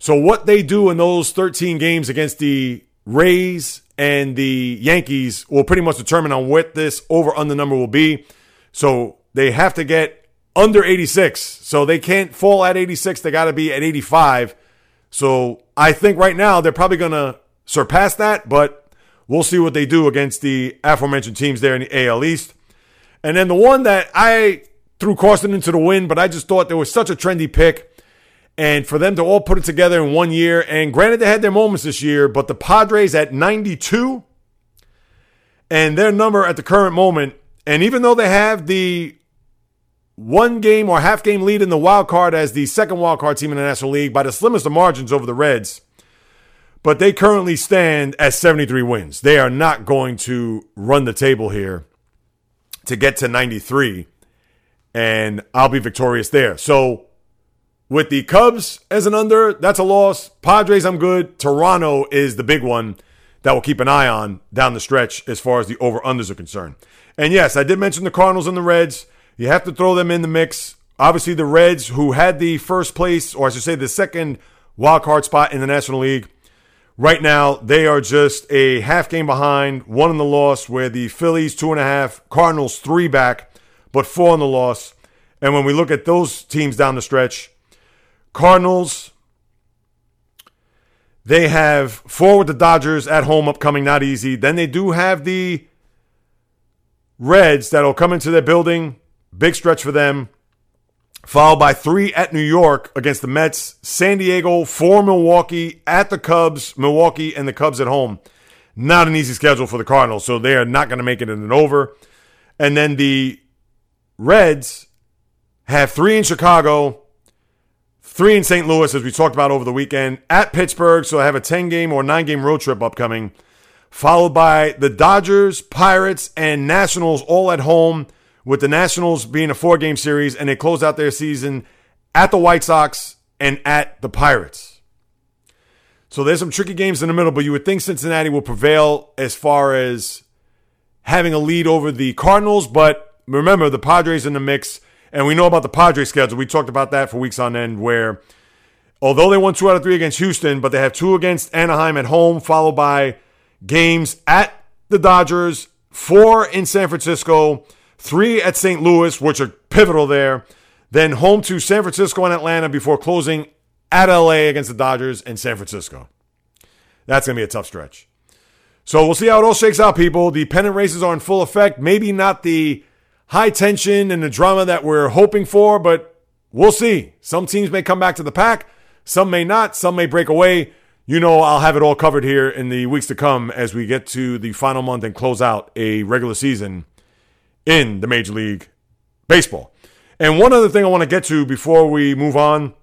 So what they do in those 13 games against the Rays and the Yankees will pretty much determine on what this over under number will be. So they have to get under 86. So they can't fall at 86. They got to be at 85. So I think right now they're probably going to surpass that, but we'll see what they do against the aforementioned teams there in the AL East. And then the one that I threw caution into the wind, but I just thought there was such a trendy pick. And for them to all put it together in one year, and granted they had their moments this year, but the Padres at 92 and their number at the current moment, and even though they have the one game or half game lead in the wild card as the second wild card team in the National League by the slimmest of margins over the Reds, but they currently stand at 73 wins. They are not going to run the table here to get to 93, and I'll be victorious there. So, with the Cubs as an under, that's a loss. Padres, I'm good. Toronto is the big one that we'll keep an eye on down the stretch as far as the over unders are concerned. And yes, I did mention the Cardinals and the Reds. You have to throw them in the mix. Obviously, the Reds, who had the first place, or I should say the second wild card spot in the National League, right now they are just a half game behind, one in the loss, where the Phillies two and a half, Cardinals three back, but four in the loss. And when we look at those teams down the stretch, Cardinals, they have four with the Dodgers at home upcoming, not easy. Then they do have the Reds that'll come into their building, big stretch for them. Followed by three at New York against the Mets, San Diego, four Milwaukee, at the Cubs, Milwaukee, and the Cubs at home. Not an easy schedule for the Cardinals, so they are not going to make it in an over. And then the Reds have three in Chicago, Three in St. Louis, as we talked about over the weekend, at Pittsburgh. So I have a 10 game or 9 game road trip upcoming, followed by the Dodgers, Pirates, and Nationals all at home, with the Nationals being a four game series. And they close out their season at the White Sox and at the Pirates. So there's some tricky games in the middle, but you would think Cincinnati will prevail as far as having a lead over the Cardinals. But remember, the Padres in the mix. And we know about the Padres schedule. We talked about that for weeks on end, where although they won two out of three against Houston, but they have two against Anaheim at home, followed by games at the Dodgers, four in San Francisco, three at St. Louis, which are pivotal there, then home to San Francisco and Atlanta before closing at LA against the Dodgers and San Francisco. That's going to be a tough stretch. So we'll see how it all shakes out, people. The pennant races are in full effect. Maybe not the high tension and the drama that we're hoping for, but we'll see. Some teams may come back to the pack, some may not, some may break away. You know, I'll have it all covered here in the weeks to come as we get to the final month and close out a regular season in the Major League Baseball. And one other thing I want to get to before we move on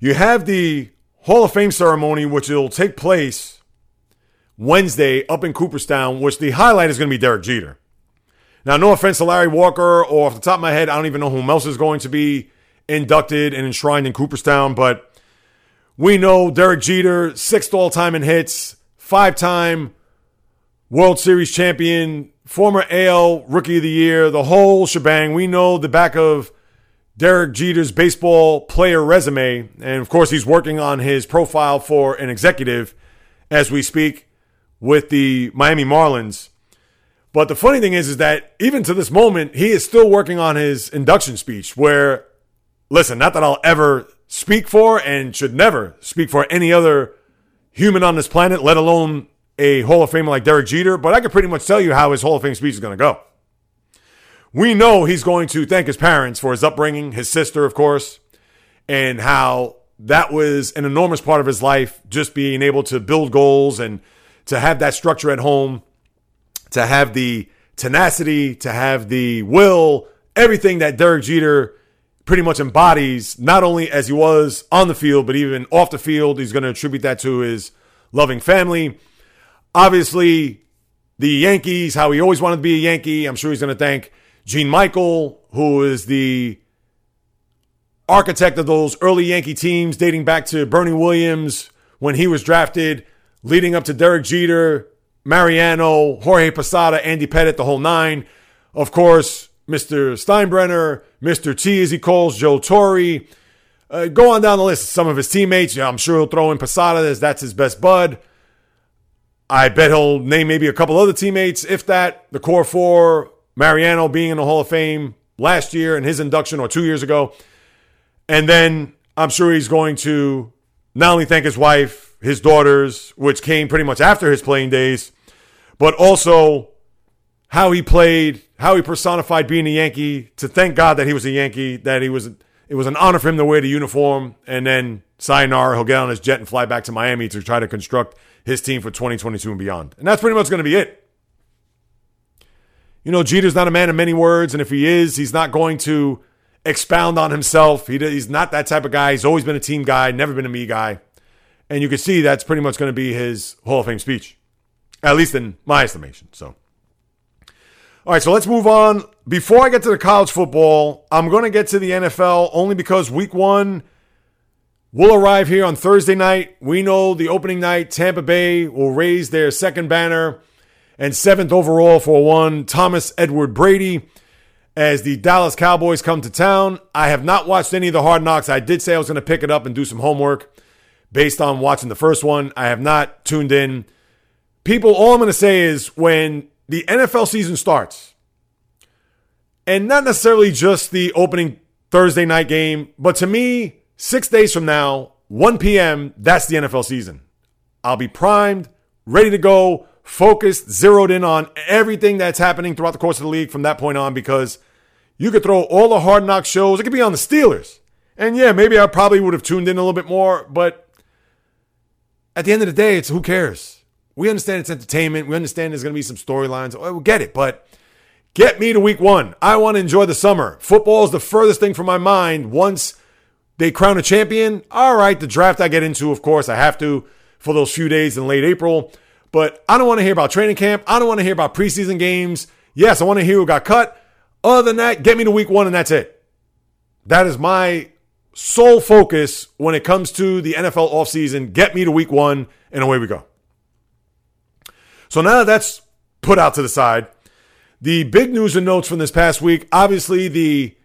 you have the Hall of Fame ceremony, which will take place Wednesday up in Cooperstown, which the highlight is going to be Derek Jeter. Now, no offense to Larry Walker, or off the top of my head, I don't even know who else is going to be inducted and enshrined in Cooperstown, but we know Derek Jeter, sixth all time in hits, five time World Series champion, former AL Rookie of the Year, the whole shebang. We know the back of Derek Jeter's baseball player resume. And of course, he's working on his profile for an executive as we speak with the Miami Marlins. But the funny thing is, is that even to this moment, he is still working on his induction speech. Where, listen, not that I'll ever speak for and should never speak for any other human on this planet, let alone a Hall of Famer like Derek Jeter, but I can pretty much tell you how his Hall of Fame speech is going to go. We know he's going to thank his parents for his upbringing, his sister, of course, and how that was an enormous part of his life, just being able to build goals and to have that structure at home to have the tenacity, to have the will, everything that Derek Jeter pretty much embodies, not only as he was on the field, but even off the field. He's going to attribute that to his loving family. Obviously, the Yankees, how he always wanted to be a Yankee. I'm sure he's going to thank Gene Michael, who is the architect of those early Yankee teams dating back to Bernie Williams when he was drafted, leading up to Derek Jeter, Mariano, Jorge Posada, Andy Pettitte, the whole nine. Of course, Mr. Steinbrenner, Mr. T, as he calls, Joe Torre. Uh, go on down the list. Some of his teammates. Yeah, I'm sure he'll throw in Posada as that's his best bud. I bet he'll name maybe a couple other teammates, if that. The core four, Mariano being in the Hall of Fame last year and his induction or two years ago. And then I'm sure he's going to not only thank his wife, his daughters, which came pretty much after his playing days, but also how he played, how he personified being a Yankee. To thank God that he was a Yankee, that he was it was an honor for him to wear the uniform. And then sayonara, he'll get on his jet and fly back to Miami to try to construct his team for 2022 and beyond. And that's pretty much going to be it. You know, Jeter's not a man of many words, and if he is, he's not going to expound on himself. He, he's not that type of guy. He's always been a team guy, never been a me guy. And you can see that's pretty much going to be his Hall of Fame speech, at least in my estimation. So, all right, so let's move on. Before I get to the college football, I'm going to get to the NFL only because week one will arrive here on Thursday night. We know the opening night, Tampa Bay will raise their second banner and seventh overall for one Thomas Edward Brady as the Dallas Cowboys come to town. I have not watched any of the hard knocks. I did say I was going to pick it up and do some homework based on watching the first one. I have not tuned in. People, all I'm going to say is when the NFL season starts, and not necessarily just the opening Thursday night game, but to me, six days from now, 1 p.m., that's the NFL season. I'll be primed, ready to go focused, zeroed in on everything that's happening throughout the course of the league from that point on because you could throw all the hard knock shows. It could be on the Steelers. And yeah, maybe I probably would have tuned in a little bit more, but at the end of the day, it's who cares? We understand it's entertainment. We understand there's going to be some storylines. We get it, but get me to week one. I want to enjoy the summer. Football is the furthest thing from my mind once they crown a champion. All right, the draft I get into, of course, I have to for those few days in late April. But I don't want to hear about training camp. I don't want to hear about preseason games. Yes, I want to hear who got cut. Other than that, get me to week one and that's it. That is my sole focus when it comes to the NFL offseason. Get me to week one and away we go. So now that that's put out to the side, the big news and notes from this past week obviously, the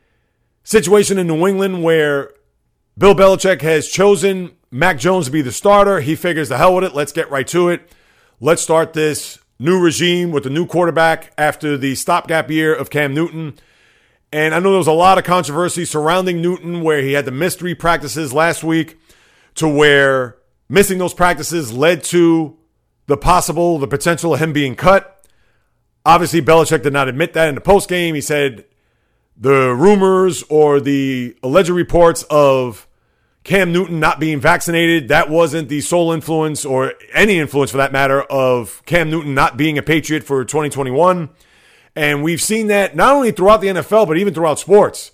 situation in New England where Bill Belichick has chosen Mac Jones to be the starter. He figures the hell with it. Let's get right to it. Let's start this new regime with the new quarterback after the stopgap year of Cam Newton. And I know there was a lot of controversy surrounding Newton where he had the three practices last week to where missing those practices led to the possible, the potential of him being cut. Obviously, Belichick did not admit that in the post game. He said the rumors or the alleged reports of Cam Newton not being vaccinated, that wasn't the sole influence or any influence for that matter of Cam Newton not being a Patriot for 2021. And we've seen that not only throughout the NFL, but even throughout sports.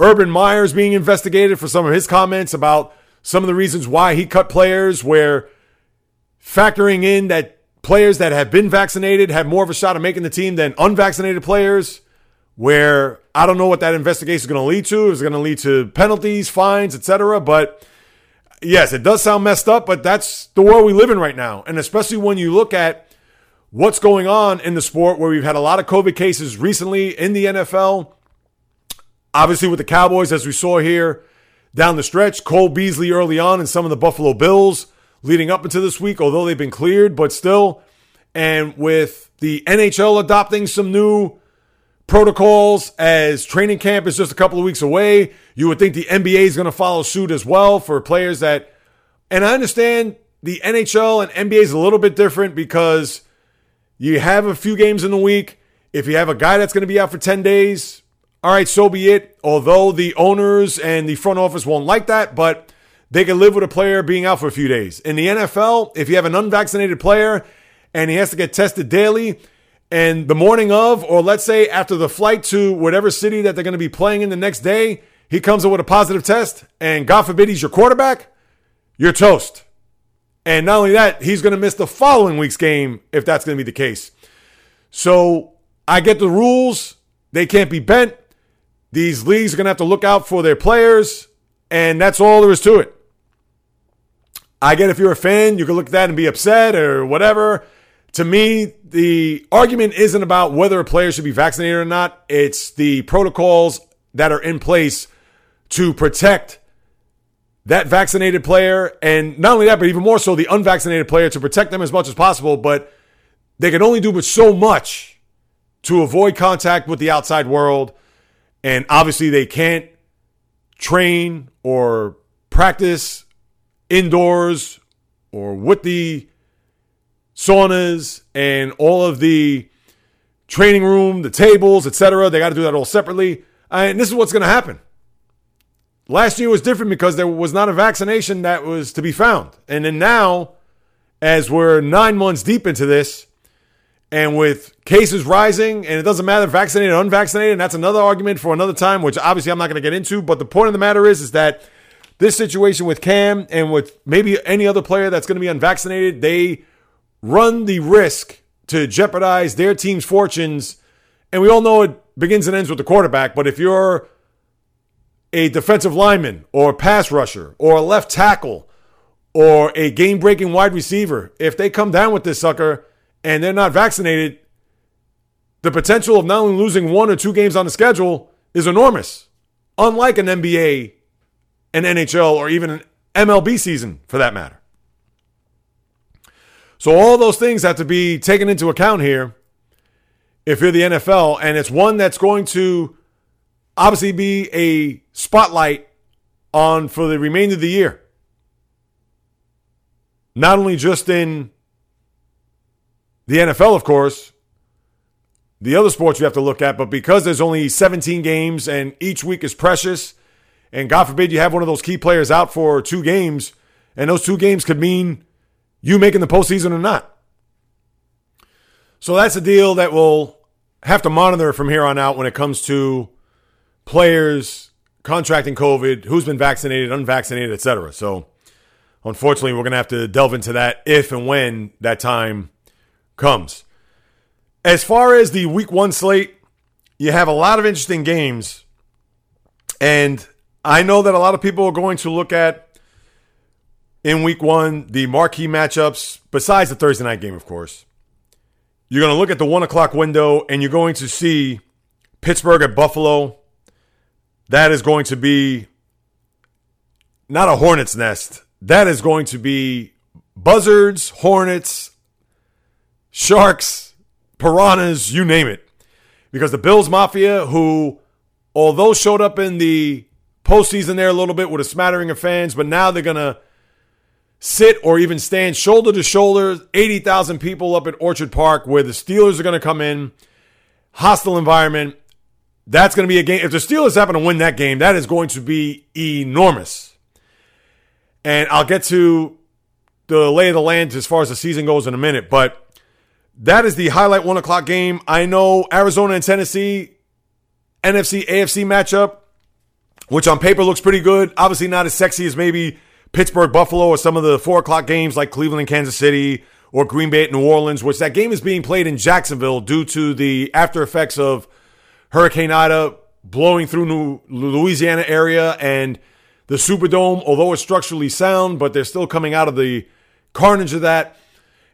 Urban Meyers being investigated for some of his comments about some of the reasons why he cut players, where factoring in that players that have been vaccinated have more of a shot of making the team than unvaccinated players where I don't know what that investigation is going to lead to. Is it going to lead to penalties, fines, etc. But yes, it does sound messed up, but that's the world we live in right now. And especially when you look at what's going on in the sport where we've had a lot of COVID cases recently in the NFL. Obviously, with the Cowboys, as we saw here down the stretch, Cole Beasley early on, and some of the Buffalo Bills leading up into this week, although they've been cleared, but still. And with the NHL adopting some new protocols as training camp is just a couple of weeks away. You would think the NBA is going to follow suit as well for players that, and I understand the NHL and NBA is a little bit different because you have a few games in the week. If you have a guy that's going to be out for 10 days, all right, so be it. Although the owners and the front office won't like that, but they can live with a player being out for a few days. In the NFL, if you have an unvaccinated player and he has to get tested daily, and the morning of, or let's say after the flight to whatever city that they're going to be playing in the next day, he comes up with a positive test, and God forbid he's your quarterback, you're toast. And not only that, he's going to miss the following week's game if that's going to be the case. So I get the rules. They can't be bent. These leagues are going to have to look out for their players. And that's all there is to it. I get if you're a fan, you can look at that and be upset or whatever to me, the argument isn't about whether a player should be vaccinated or not. It's the protocols that are in place to protect that vaccinated player. And not only that, but even more so the unvaccinated player to protect them as much as possible. But they can only do but so much to avoid contact with the outside world. And obviously, they can't train or practice indoors or with the saunas and all of the training room, the tables, etc. They got to do that all separately. And this is what's going to happen. Last year was different because there was not a vaccination that was to be found. And then now, as we're nine months deep into this, and with cases rising, and it doesn't matter vaccinated or unvaccinated, and that's another argument for another time, which obviously I'm not going to get into. But the point of the matter is, is that this situation with Cam and with maybe any other player that's going to be unvaccinated, they run the risk to jeopardize their team's fortunes. And we all know it begins and ends with the quarterback. But if you're a defensive lineman or a pass rusher or a left tackle or a game breaking wide receiver, if they come down with this sucker, and they're not vaccinated, the potential of not only losing one or two games on the schedule is enormous. Unlike an NBA, an NHL, or even an MLB season for that matter. So, all those things have to be taken into account here if you're the NFL, and it's one that's going to obviously be a spotlight on for the remainder of the year. Not only just in the NFL, of course, the other sports you have to look at, but because there's only 17 games and each week is precious, and God forbid you have one of those key players out for two games, and those two games could mean you making the postseason or not. So that's a deal that we'll have to monitor from here on out when it comes to players contracting COVID, who's been vaccinated, unvaccinated, etc. So unfortunately, we're going to have to delve into that if and when that time comes. As far as the week one slate, you have a lot of interesting games. And I know that a lot of people are going to look at in week one the marquee matchups, besides the Thursday night game, of course. You're going to look at the one o'clock window and you're going to see Pittsburgh at Buffalo. That is going to be not a hornet's nest. That is going to be buzzards, hornets, sharks, piranhas, you name it. Because the Bills Mafia, who, although showed up in the postseason there a little bit with a smattering of fans, but now they're going to sit or even stand shoulder to shoulder, 80,000 people up at Orchard Park where the Steelers are going to come in, hostile environment. That's going to be a game. If the Steelers happen to win that game, that is going to be enormous. And I'll get to the lay of the land as far as the season goes in a minute. But that is the highlight one o'clock game. I know Arizona and Tennessee, NFC, AFC matchup, which on paper looks pretty good. Obviously, not as sexy as maybe Pittsburgh, Buffalo, or some of the four o'clock games like Cleveland, Kansas City, or Green Bay New Orleans, which that game is being played in Jacksonville due to the after effects of Hurricane Ida blowing through New Louisiana area and the Superdome, although it's structurally sound, but they're still coming out of the carnage of that.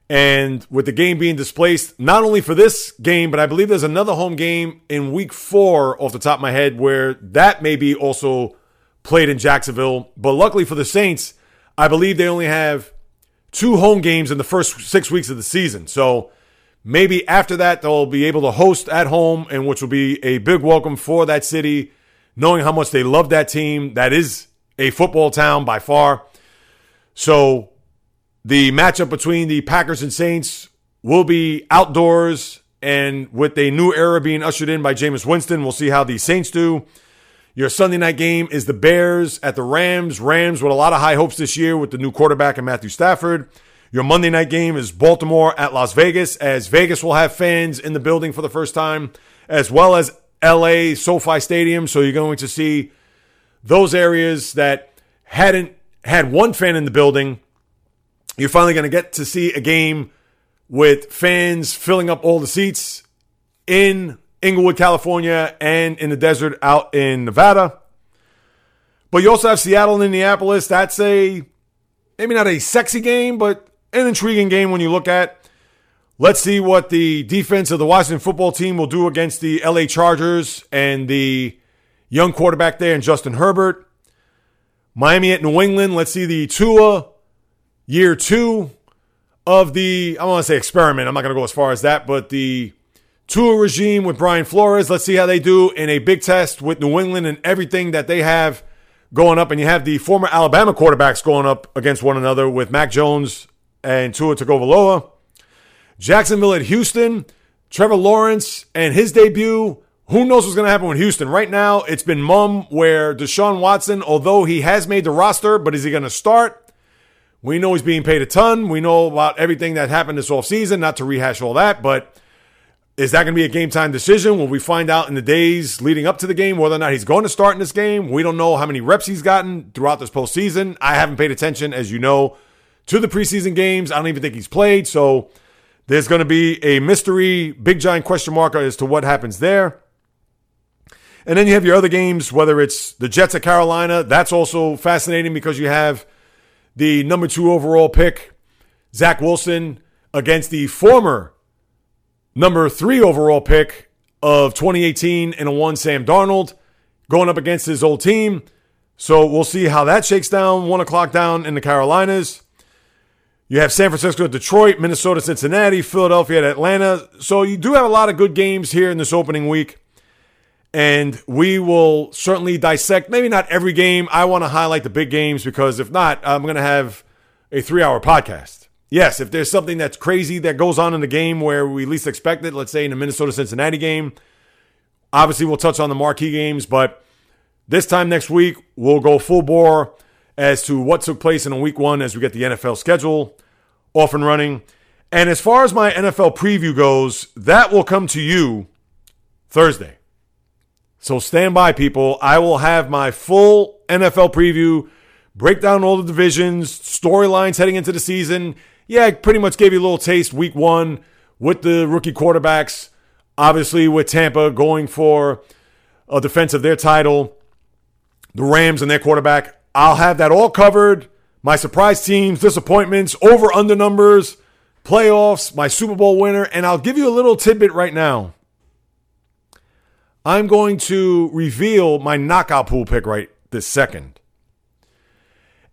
And with the game being displaced, not only for this game, but I believe there's another home game in week four off the top of my head where that may be also played in Jacksonville. But luckily for the Saints, I believe they only have two home games in the first six weeks of the season. So maybe after that, they'll be able to host at home, and which will be a big welcome for that city, knowing how much they love that team. That is a football town by far. So the matchup between the Packers and Saints will be outdoors, and with a new era being ushered in by Jameis Winston, we'll see how the Saints do. Your Sunday night game is the Bears at the Rams. Rams with a lot of high hopes this year with the new quarterback and Matthew Stafford. Your Monday night game is Baltimore at Las Vegas, as Vegas will have fans in the building for the first time, as well as LA SoFi Stadium. So you're going to see those areas that hadn't had one fan in the building you're finally going to get to see a game with fans filling up all the seats in Inglewood, California, and in the desert out in Nevada. But you also have Seattle and Indianapolis. That's a maybe not a sexy game, but an intriguing game when you look at. Let's see what the defense of the Washington football team will do against the LA Chargers and the young quarterback there and Justin Herbert. Miami at New England. Let's see the Tua year two of the, I want to say experiment. I'm not going to go as far as that, but the Tua regime with Brian Flores. Let's see how they do in a big test with New England and everything that they have going up. And you have the former Alabama quarterbacks going up against one another with Mac Jones and Tua Tagovailoa. Jacksonville at Houston. Trevor Lawrence and his debut. who knows what's going to happen with Houston? Right now, it's been mum where Deshaun Watson, although he has made the roster, but is he going to start? We know he's being paid a ton. We know about everything that happened this offseason, not to rehash all that, but is that going to be a game time decision? Will we find out in the days leading up to the game whether or not he's going to start in this game? We don't know how many reps he's gotten throughout this postseason. I haven't paid attention, as you know, to the preseason games. I don't even think he's played. So there's going to be a mystery, big giant question mark as to what happens there. And then you have your other games, whether it's the Jets at Carolina. That's also fascinating because you have the number two overall pick, Zach Wilson, against the former number three overall pick of 2018 and a one, Sam Darnold, going up against his old team. So we'll see how that shakes down. One o'clock down in the Carolinas. You have San Francisco, Detroit, Minnesota, Cincinnati, Philadelphia, and Atlanta. So you do have a lot of good games here in this opening week. And we will certainly dissect, maybe not every game. I want to highlight the big games because if not, I'm going to have a three hour podcast. Yes, if there's something that's crazy that goes on in the game where we least expect it, let's say in the Minnesota Cincinnati game, obviously we'll touch on the marquee games, but this time next week, we'll go full bore as to what took place in week one as we get the NFL schedule off and running. And as far as my NFL preview goes, that will come to you Thursday. So stand by, people. I will have my full NFL preview, break down all the divisions, storylines heading into the season. Yeah, I pretty much gave you a little taste week one with the rookie quarterbacks. Obviously, with Tampa going for a defense of their title, the Rams and their quarterback. I'll have that all covered. My surprise teams, disappointments, over under numbers, playoffs, my Super Bowl winner, and I'll give you a little tidbit right now. I'm going to reveal my knockout pool pick right this second.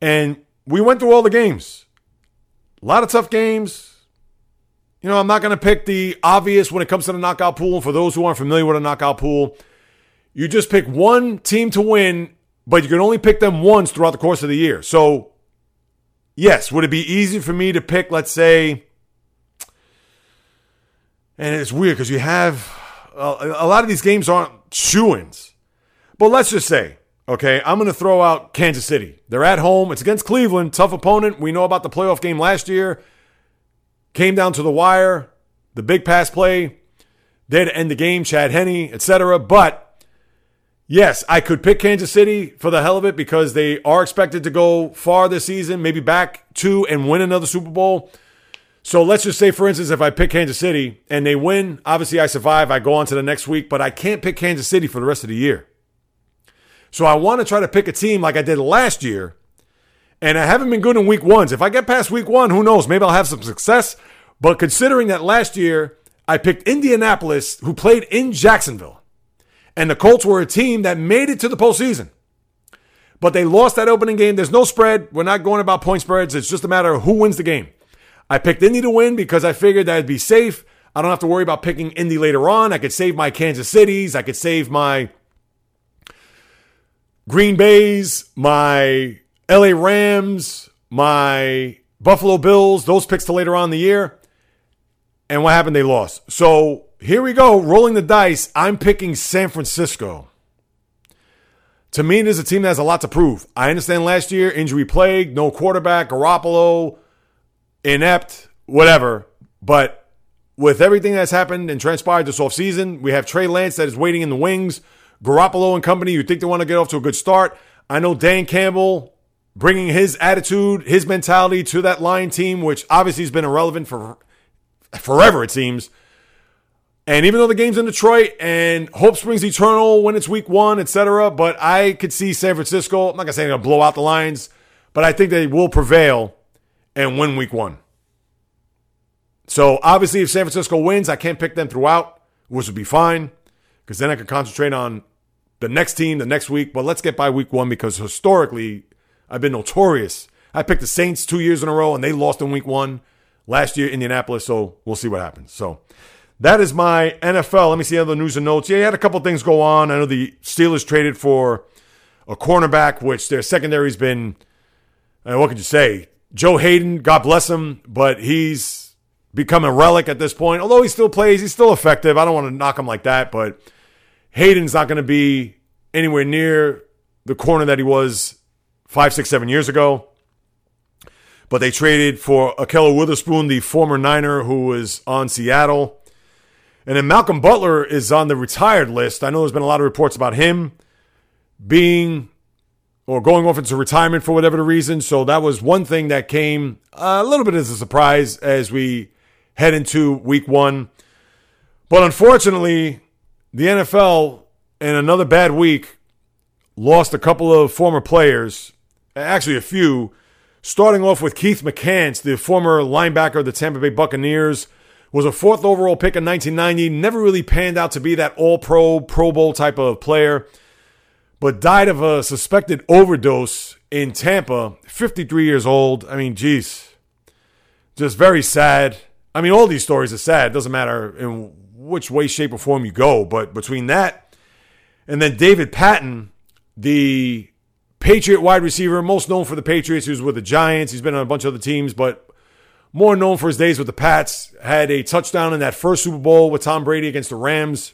And we went through all the games. A lot of tough games. You know, I'm not going to pick the obvious when it comes to the knockout pool. And for those who aren't familiar with a knockout pool, you just pick one team to win, but you can only pick them once throughout the course of the year. So, yes, would it be easy for me to pick, let's say, and it's weird because you have a lot of these games aren't shoo-ins. But let's just say, okay, I'm going to throw out Kansas City. They're at home. It's against Cleveland. Tough opponent. We know about the playoff game last year. Came down to the wire. The big pass play. They had to end the game. Chad Henne, etc. But yes, I could pick Kansas City for the hell of it because they are expected to go far this season, maybe back to and win another Super Bowl. So let's just say, for instance, if I pick Kansas City and they win, obviously I survive. I go on to the next week, but I can't pick Kansas City for the rest of the year. So I want to try to pick a team like I did last year. And I haven't been good in week ones. If I get past week one, who knows? Maybe I'll have some success. But considering that last year I picked Indianapolis, who played in Jacksonville, and the Colts were a team that made it to the postseason. But they lost that opening game. There's no spread. We're not going about point spreads. It's just a matter of who wins the game. I picked Indy to win because I figured that'd be safe. I don't have to worry about picking Indy later on. I could save my Kansas Cities. I could save my Green Bays, my LA Rams, my Buffalo Bills, those picks to later on the year. And what happened? They lost. So here we go, rolling the dice. I'm picking San Francisco. To me, it is a team that has a lot to prove. I understand last year, injury plague, no quarterback, Garoppolo, inept, whatever. But with everything that's happened and transpired this offseason, we have Trey Lance that is waiting in the wings. Garoppolo and company, you think they want to get off to a good start. I know Dan Campbell bringing his attitude, his mentality to that line team, which obviously has been irrelevant for forever, it seems. And even though the game's in Detroit and hope springs eternal when it's week one, etc., but I could see San Francisco, I'm not to say they're to blow out the Lions, but I think they will prevail and win week one. So obviously, if San Francisco wins, I can't pick them throughout, which would be fine because then I can concentrate on the next team the next week. But let's get by week one because historically, I've been notorious. I picked the Saints two years in a row and they lost in week one last year, Indianapolis. So we'll see what happens. So that is my NFL. Let me see other news and notes. Yeah, you had a couple things go on. I know the Steelers traded for a cornerback, which their secondary's been, uh, what could you say? Joe Haden, God bless him, but he's become a relic at this point. Although he still plays, he's still effective. I don't want to knock him like that, but Haden's not going to be anywhere near the corner that he was five, six, seven years ago. But they traded for Ahkello Witherspoon, the former Niner who was on Seattle. And then Malcolm Butler is on the retired list. I know there's been a lot of reports about him being or going off into retirement for whatever the reason. So that was one thing that came a little bit as a surprise as we head into week one. But unfortunately, the NFL in another bad week lost a couple of former players, actually a few, starting off with Keith McCants, the former linebacker of the Tampa Bay Buccaneers, was a fourth overall pick in 1990, never really panned out to be that all pro, Pro Bowl type of player but died of a suspected overdose in Tampa, 53 years old. I mean, geez, just very sad. I mean, all these stories are sad. It doesn't matter in which way, shape, or form you go. But between that and then David Patten, the Patriot wide receiver, most known for the Patriots, who's with the Giants. He's been on a bunch of other teams, but more known for his days with the Pats. Had a touchdown in that first Super Bowl with Tom Brady against the Rams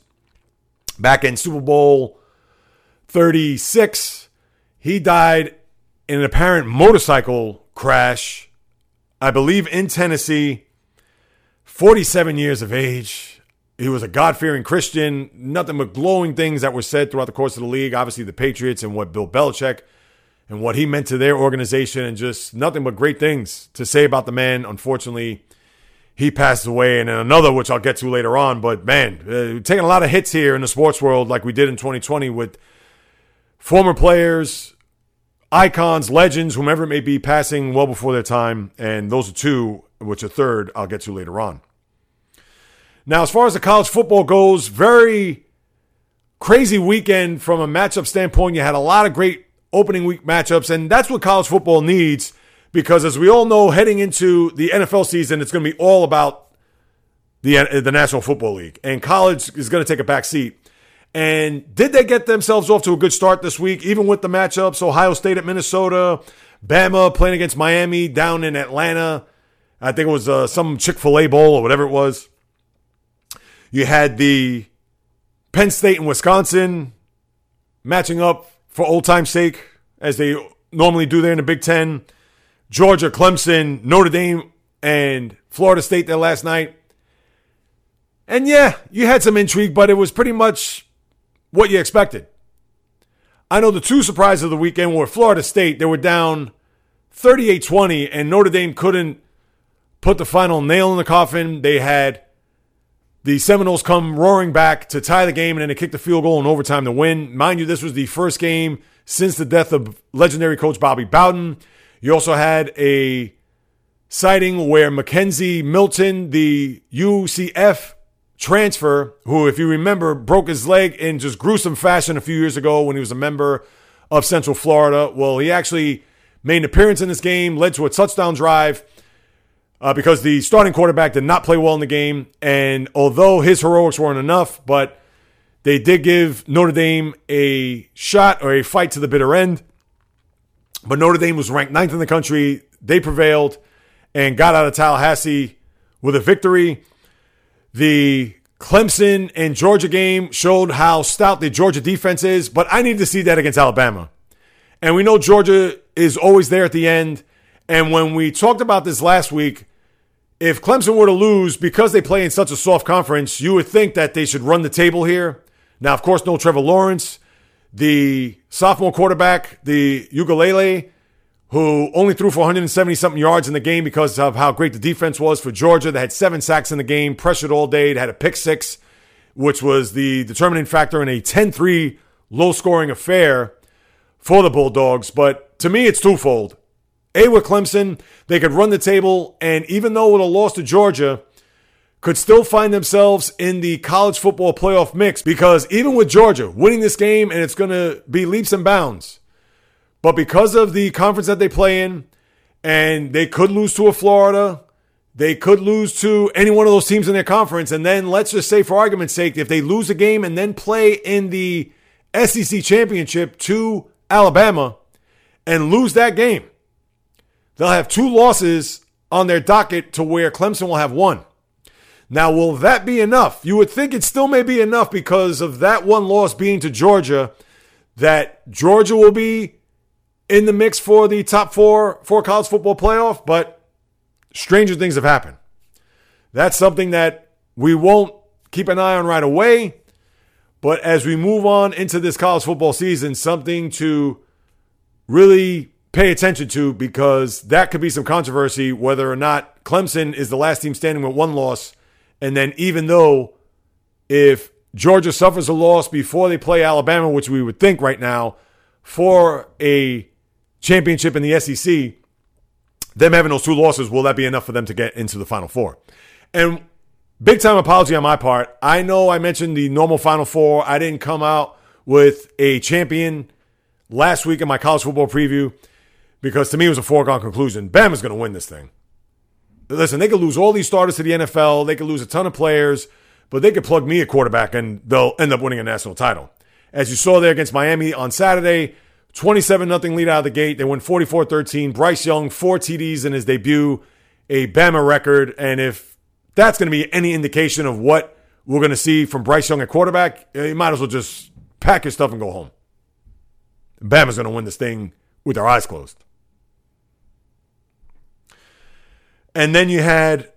back in Super Bowl 36. He died in an apparent motorcycle crash, I believe in Tennessee, 47 years of age. He was a God fearing Christian. Nothing but glowing things that were said throughout the course of the league. Obviously, the Patriots and what Bill Belichick and what he meant to their organization, and just nothing but great things to say about the man. Unfortunately, he passed away, and then another, which I'll get to later on. But man, uh, taking a lot of hits here in the sports world, like we did in 2020 with former players, icons, legends, whomever it may be, passing well before their time. And those are two, which a third I'll get to later on. Now, as far as the college football goes, very crazy weekend from a matchup standpoint. You had a lot of great opening week matchups, and that's what college football needs because, as we all know, heading into the NFL season, it's going to be all about the, the National Football League, and college is going to take a back seat. And did they get themselves off to a good start this week, even with the matchups? Ohio State at Minnesota, Bama playing against Miami down in Atlanta. I think it was uh, some Chick fil A Bowl or whatever it was. You had the Penn State and Wisconsin matching up for old time's sake, as they normally do there in the Big Ten. Georgia, Clemson, Notre Dame, and Florida State there last night. And yeah, you had some intrigue, but it was pretty much what you expected. I know the two surprises of the weekend were Florida State. They were down 38 20, and Notre Dame couldn't put the final nail in the coffin. They had the Seminoles come roaring back to tie the game and then to kick the field goal in overtime to win. Mind you, this was the first game since the death of legendary coach Bobby Bowden. You also had a sighting where McKenzie Milton, the UCF transfer, who, if you remember, broke his leg in just gruesome fashion a few years ago when he was a member of Central Florida. Well, he actually made an appearance in this game, led to a touchdown drive uh, because the starting quarterback did not play well in the game. And although his heroics weren't enough, but they did give Notre Dame a shot or a fight to the bitter end. But Notre Dame was ranked ninth in the country. They prevailed and got out of Tallahassee with a victory. The Clemson and Georgia game showed how stout the Georgia defense is, but I need to see that against Alabama. And we know Georgia is always there at the end. And when we talked about this last week, if Clemson were to lose because they play in such a soft conference, you would think that they should run the table here. Now, of course, no Trevor Lawrence. The sophomore quarterback, the Uiagalelei, who only threw for 170 something yards in the game because of how great the defense was for Georgia. They had seven sacks in the game, pressured all day. They had a pick six, which was the determining factor in a 10 3 low scoring affair for the Bulldogs. But to me, it's twofold. A, with Clemson, they could run the table, and even though with a loss to Georgia, could still find themselves in the college football playoff mix because even with Georgia winning this game, and it's going to be leaps and bounds but because of the conference that they play in, and they could lose to a Florida, they could lose to any one of those teams in their conference. And then let's just say, for argument's sake, if they lose a game and then play in the SEC championship to Alabama and lose that game, they'll have two losses on their docket to where Clemson will have one. Now, will that be enough? You would think it still may be enough because of that one loss being to Georgia, that Georgia will be in the mix for the top four for college football playoff, but stranger things have happened. That's something that we won't keep an eye on right away. But as we move on into this college football season, something to really pay attention to because that could be some controversy whether or not Clemson is the last team standing with one loss. And then, even though if Georgia suffers a loss before they play Alabama, which we would think right now, for a championship in the SEC, them having those two losses, will that be enough for them to get into the Final Four? And big time apology on my part. I know I mentioned the normal Final Four. I didn't come out with a champion last week in my college football preview because to me it was a foregone conclusion. Bama's going to win this thing. Listen, they could lose all these starters to the NFL. They could lose a ton of players, but they could plug me a quarterback and they'll end up winning a national title. As you saw there against Miami on Saturday, 27 0 lead out of the gate. They win 44 13. Bryce Young, four TDs in his debut, a Bama record. And if that's going to be any indication of what we're going to see from Bryce Young at quarterback, eh, you might as well just pack your stuff and go home. Bama's going to win this thing with their eyes closed. And then you had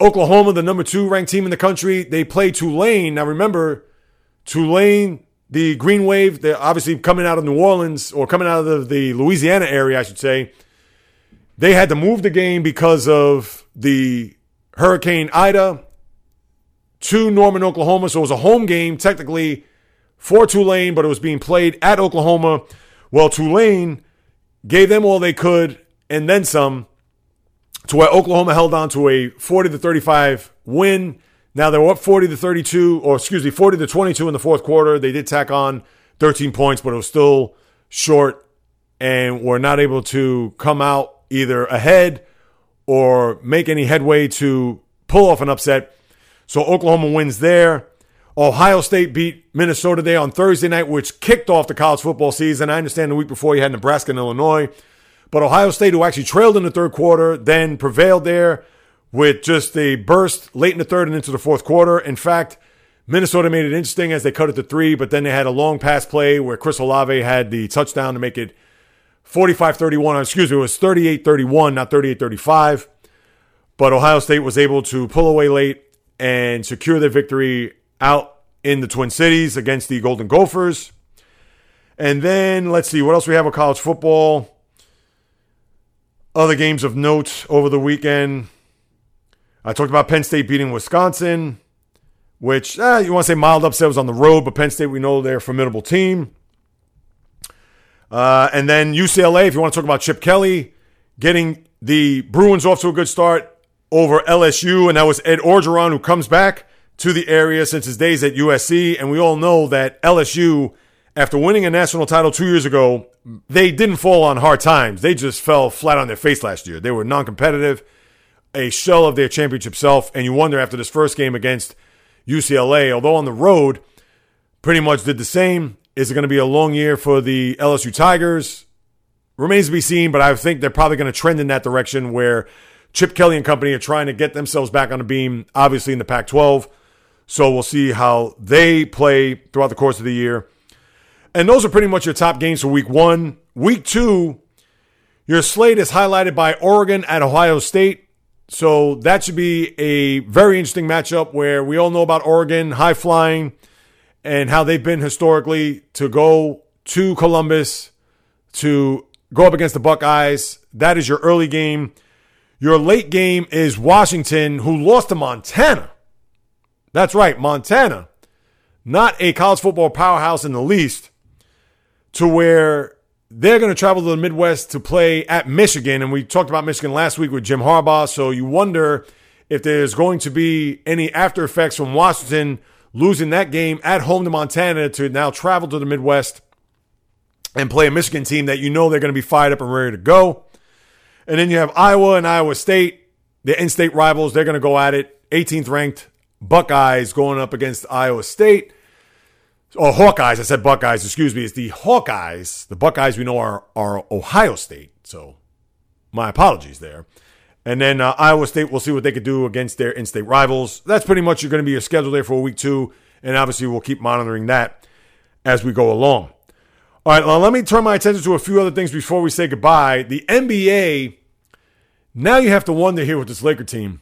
Oklahoma, the number two ranked team in the country. They play Tulane. Now remember, Tulane, the Green Wave, they're obviously coming out of New Orleans or coming out of the, the Louisiana area, I should say. They had to move the game because of the Hurricane Ida to Norman, Oklahoma. So it was a home game, technically, for Tulane, but it was being played at Oklahoma. Well, Tulane gave them all they could and then some to where Oklahoma held on to a 40 to 35 win. Now they were up 40 to 32, or excuse me, 40 to 22 in the fourth quarter. They did tack on 13 points, but it was still short and were not able to come out either ahead or make any headway to pull off an upset. So Oklahoma wins there. Ohio State beat Minnesota Day on Thursday night, which kicked off the college football season. I understand the week before you had Nebraska and Illinois. But Ohio State, who actually trailed in the third quarter, then prevailed there with just a burst late in the third and into the fourth quarter. In fact, Minnesota made it interesting as they cut it to three, but then they had a long pass play where Chris Olave had the touchdown to make it 45 31. Excuse me, it was 38 31, not 38 35. But Ohio State was able to pull away late and secure their victory out in the Twin Cities against the Golden Gophers. And then let's see what else we have with college football. Other games of note over the weekend. I talked about Penn State beating Wisconsin, which eh, you want to say mild upset was on the road, but Penn State, we know they're a formidable team. Uh, and then UCLA, if you want to talk about Chip Kelly, getting the Bruins off to a good start over LSU, and that was Ed Orgeron who comes back to the area since his days at USC. And we all know that LSU, after winning a national title two years ago, they didn't fall on hard times. They just fell flat on their face last year. They were non competitive, a shell of their championship self. And you wonder after this first game against UCLA, although on the road, pretty much did the same. Is it going to be a long year for the LSU Tigers? Remains to be seen, but I think they're probably going to trend in that direction where Chip Kelly and company are trying to get themselves back on the beam, obviously in the Pac 12. So we'll see how they play throughout the course of the year. And those are pretty much your top games for week one. Week two, your slate is highlighted by Oregon at Ohio State. So that should be a very interesting matchup where we all know about Oregon, high flying, and how they've been historically to go to Columbus to go up against the Buckeyes. That is your early game. Your late game is Washington, who lost to Montana. That's right, Montana. Not a college football powerhouse in the least to where they're going to travel to the Midwest to play at Michigan. And we talked about Michigan last week with Jim Harbaugh. So you wonder if there's going to be any after effects from Washington losing that game at home to Montana to now travel to the Midwest and play a Michigan team that you know they're going to be fired up and ready to go. And then you have Iowa and Iowa State, the in state rivals. They're going to go at it. 18th ranked Buckeyes going up against Iowa State or Hawkeyes. I said Buckeyes. Excuse me. It's the Hawkeyes. The Buckeyes we know are are Ohio State. So my apologies there. And then uh, Iowa State, we'll see what they could do against their in state rivals. That's pretty much going to be your schedule there for week two. And obviously, we'll keep monitoring that as we go along. All right, well, let me turn my attention to a few other things before we say goodbye. The NBA, now you have to wonder here with this Laker team.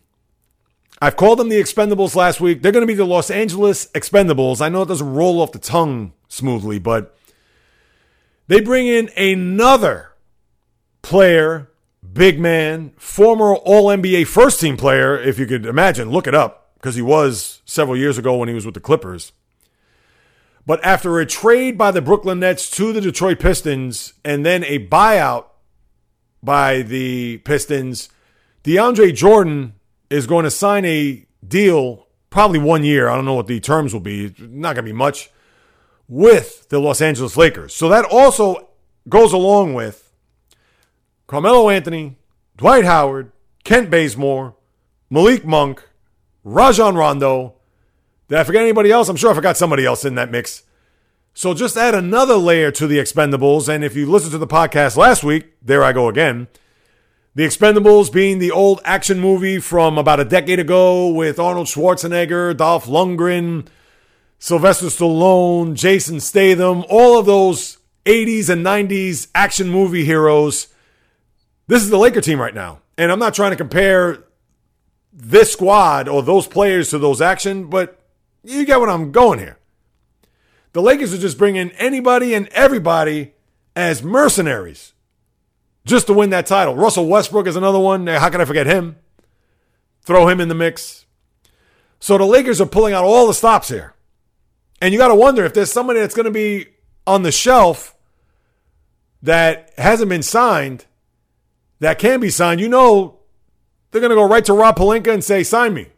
I've called them the Expendables last week. They're going to be the Los Angeles Expendables. I know it doesn't roll off the tongue smoothly, but they bring in another player big man, former All NBA first team player, if you could imagine. Look it up because he was several years ago when he was with the Clippers. But after a trade by the Brooklyn Nets to the Detroit Pistons and then a buyout by the Pistons, DeAndre Jordan is going to sign a deal, probably one year. I don't know what the terms will be. It's not going to be much with the Los Angeles Lakers. So that also goes along with Carmelo Anthony, Dwight Howard, Kent Bazemore, Malik Monk, Rajon Rondo. Did I forget anybody else? I'm sure I forgot somebody else in that mix. So just add another layer to the Expendables. And if you listened to the podcast last week, there I go again. The Expendables being the old action movie from about a decade ago with Arnold Schwarzenegger, Dolph Lundgren, Sylvester Stallone, Jason Statham, all of those 80s and 90s action movie heroes this is the Laker team right now. And I'm not trying to compare this squad or those players to those action, but you get what I'm going here. The Lakers are just bringing anybody and everybody as mercenaries just to win that title. Russell Westbrook is another one. How can I forget him? Throw him in the mix. So the Lakers are pulling out all the stops here. And you got to wonder if there's somebody that's going to be on the shelf that hasn't been signed that can be signed, you know they're going to go right to Rob Pelinka and say, sign me.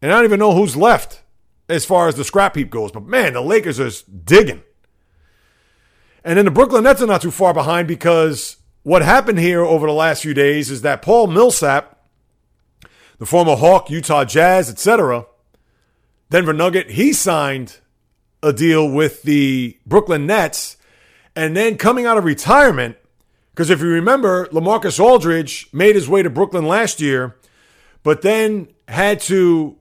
And I don't even know who's left as far as the scrap heap goes. But man, the Lakers are digging. And then the Brooklyn Nets are not too far behind because what happened here over the last few days is that Paul Millsap, the former Hawk, Utah Jazz, etc., Denver Nugget, he signed a deal with the Brooklyn Nets. And then coming out of retirement, because if you remember, LaMarcus Aldridge made his way to Brooklyn last year, but then had to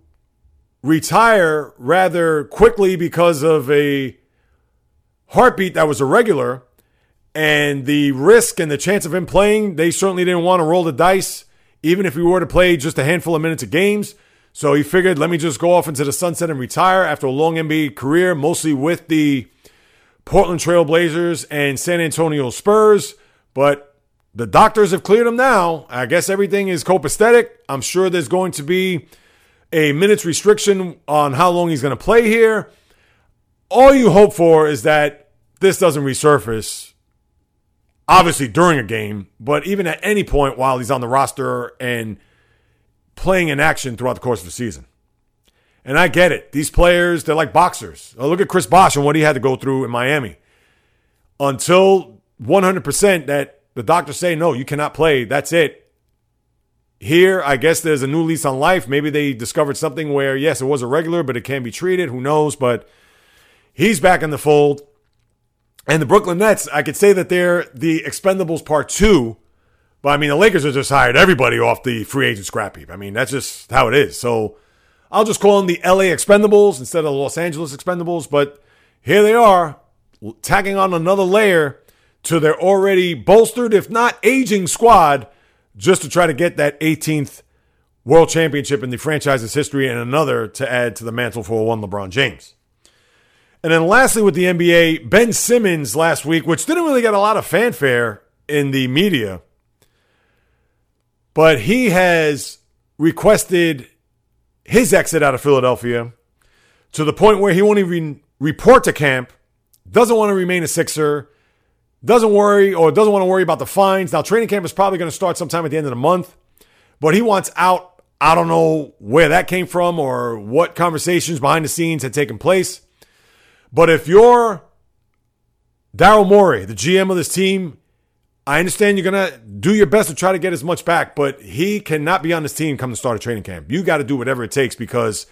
retire rather quickly because of a heartbeat that was irregular. And the risk and the chance of him playing, they certainly didn't want to roll the dice, even if he were to play just a handful of minutes of games. So he figured, let me just go off into the sunset and retire after a long NBA career, mostly with the Portland Trailblazers and San Antonio Spurs. But the doctors have cleared him now. I guess everything is copacetic. I'm sure there's going to be a minutes restriction on how long he's going to play here. All you hope for is that this doesn't resurface, obviously during a game, but even at any point while he's on the roster and playing in action throughout the course of the season. And I get it. These players, they're like boxers. Uh, look at Chris Bosh and what he had to go through in Miami. Until 100% that the doctors say, no, you cannot play. That's it. Here, I guess there's a new lease on life. Maybe they discovered something where, yes, it was a regular, but it can be treated. Who knows? But he's back in the fold. And the Brooklyn Nets, I could say that they're the expendables part two. But I mean, the Lakers have just hired everybody off the free agent scrap heap. I mean, that's just how it is. So I'll just call them the LA Expendables instead of the Los Angeles Expendables. But here they are, tagging on another layer to their already bolstered, if not aging squad, just to try to get that 18th world championship in the franchise's history and another to add to the mantle for one LeBron James. And then lastly, with the NBA, Ben Simmons last week, which didn't really get a lot of fanfare in the media, but he has requested his exit out of Philadelphia to the point where he won't even report to camp, doesn't want to remain a Sixer, doesn't worry or doesn't want to worry about the fines. Now, training camp is probably going to start sometime at the end of the month, but he wants out. I don't know where that came from or what conversations behind the scenes had taken place. But if you're Daryl Morey, the GM of this team, I understand you're going to do your best to try to get as much back, but he cannot be on this team come to start a training camp. You got to do whatever it takes because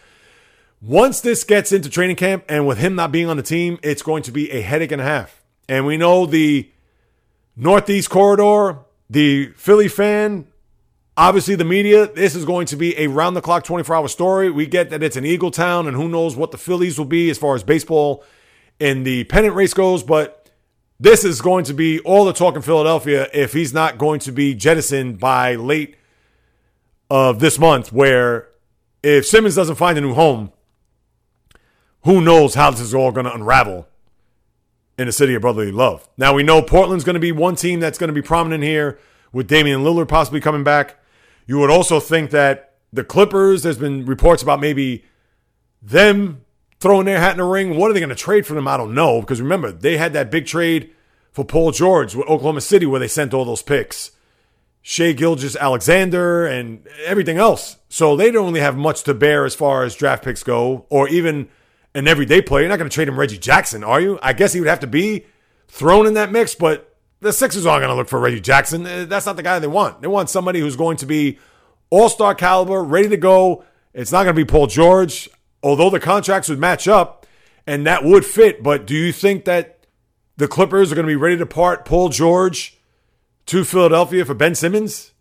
once this gets into training camp and with him not being on the team, it's going to be a headache and a half. And we know the Northeast corridor, the Philly fan Obviously, the media, this is going to be a round the clock 24 hour story. We get that it's an Eagle town, and who knows what the Phillies will be as far as baseball and the pennant race goes, but this is going to be all the talk in Philadelphia if he's not going to be jettisoned by late of this month, where if Simmons doesn't find a new home, who knows how this is all going to unravel in the city of brotherly love. Now, we know Portland's going to be one team that's going to be prominent here with Damian Lillard possibly coming back. You would also think that the Clippers, there's been reports about maybe them throwing their hat in the ring. What are they going to trade for them? I don't know. Because remember, they had that big trade for Paul George with Oklahoma City where they sent all those picks. Shai Gilgeous-Alexander and everything else. So they don't really have much to bear as far as draft picks go, or even an everyday player. You're not going to trade him Reggie Jackson, are you? I guess he would have to be thrown in that mix, but the Sixers aren't going to look for Reggie Jackson. Uh, that's not the guy they want. They want somebody who's going to be all star caliber, ready to go. It's not going to be Paul George, although the contracts would match up and that would fit. But do you think that the Clippers are going to be ready to part Paul George to Philadelphia for Ben Simmons?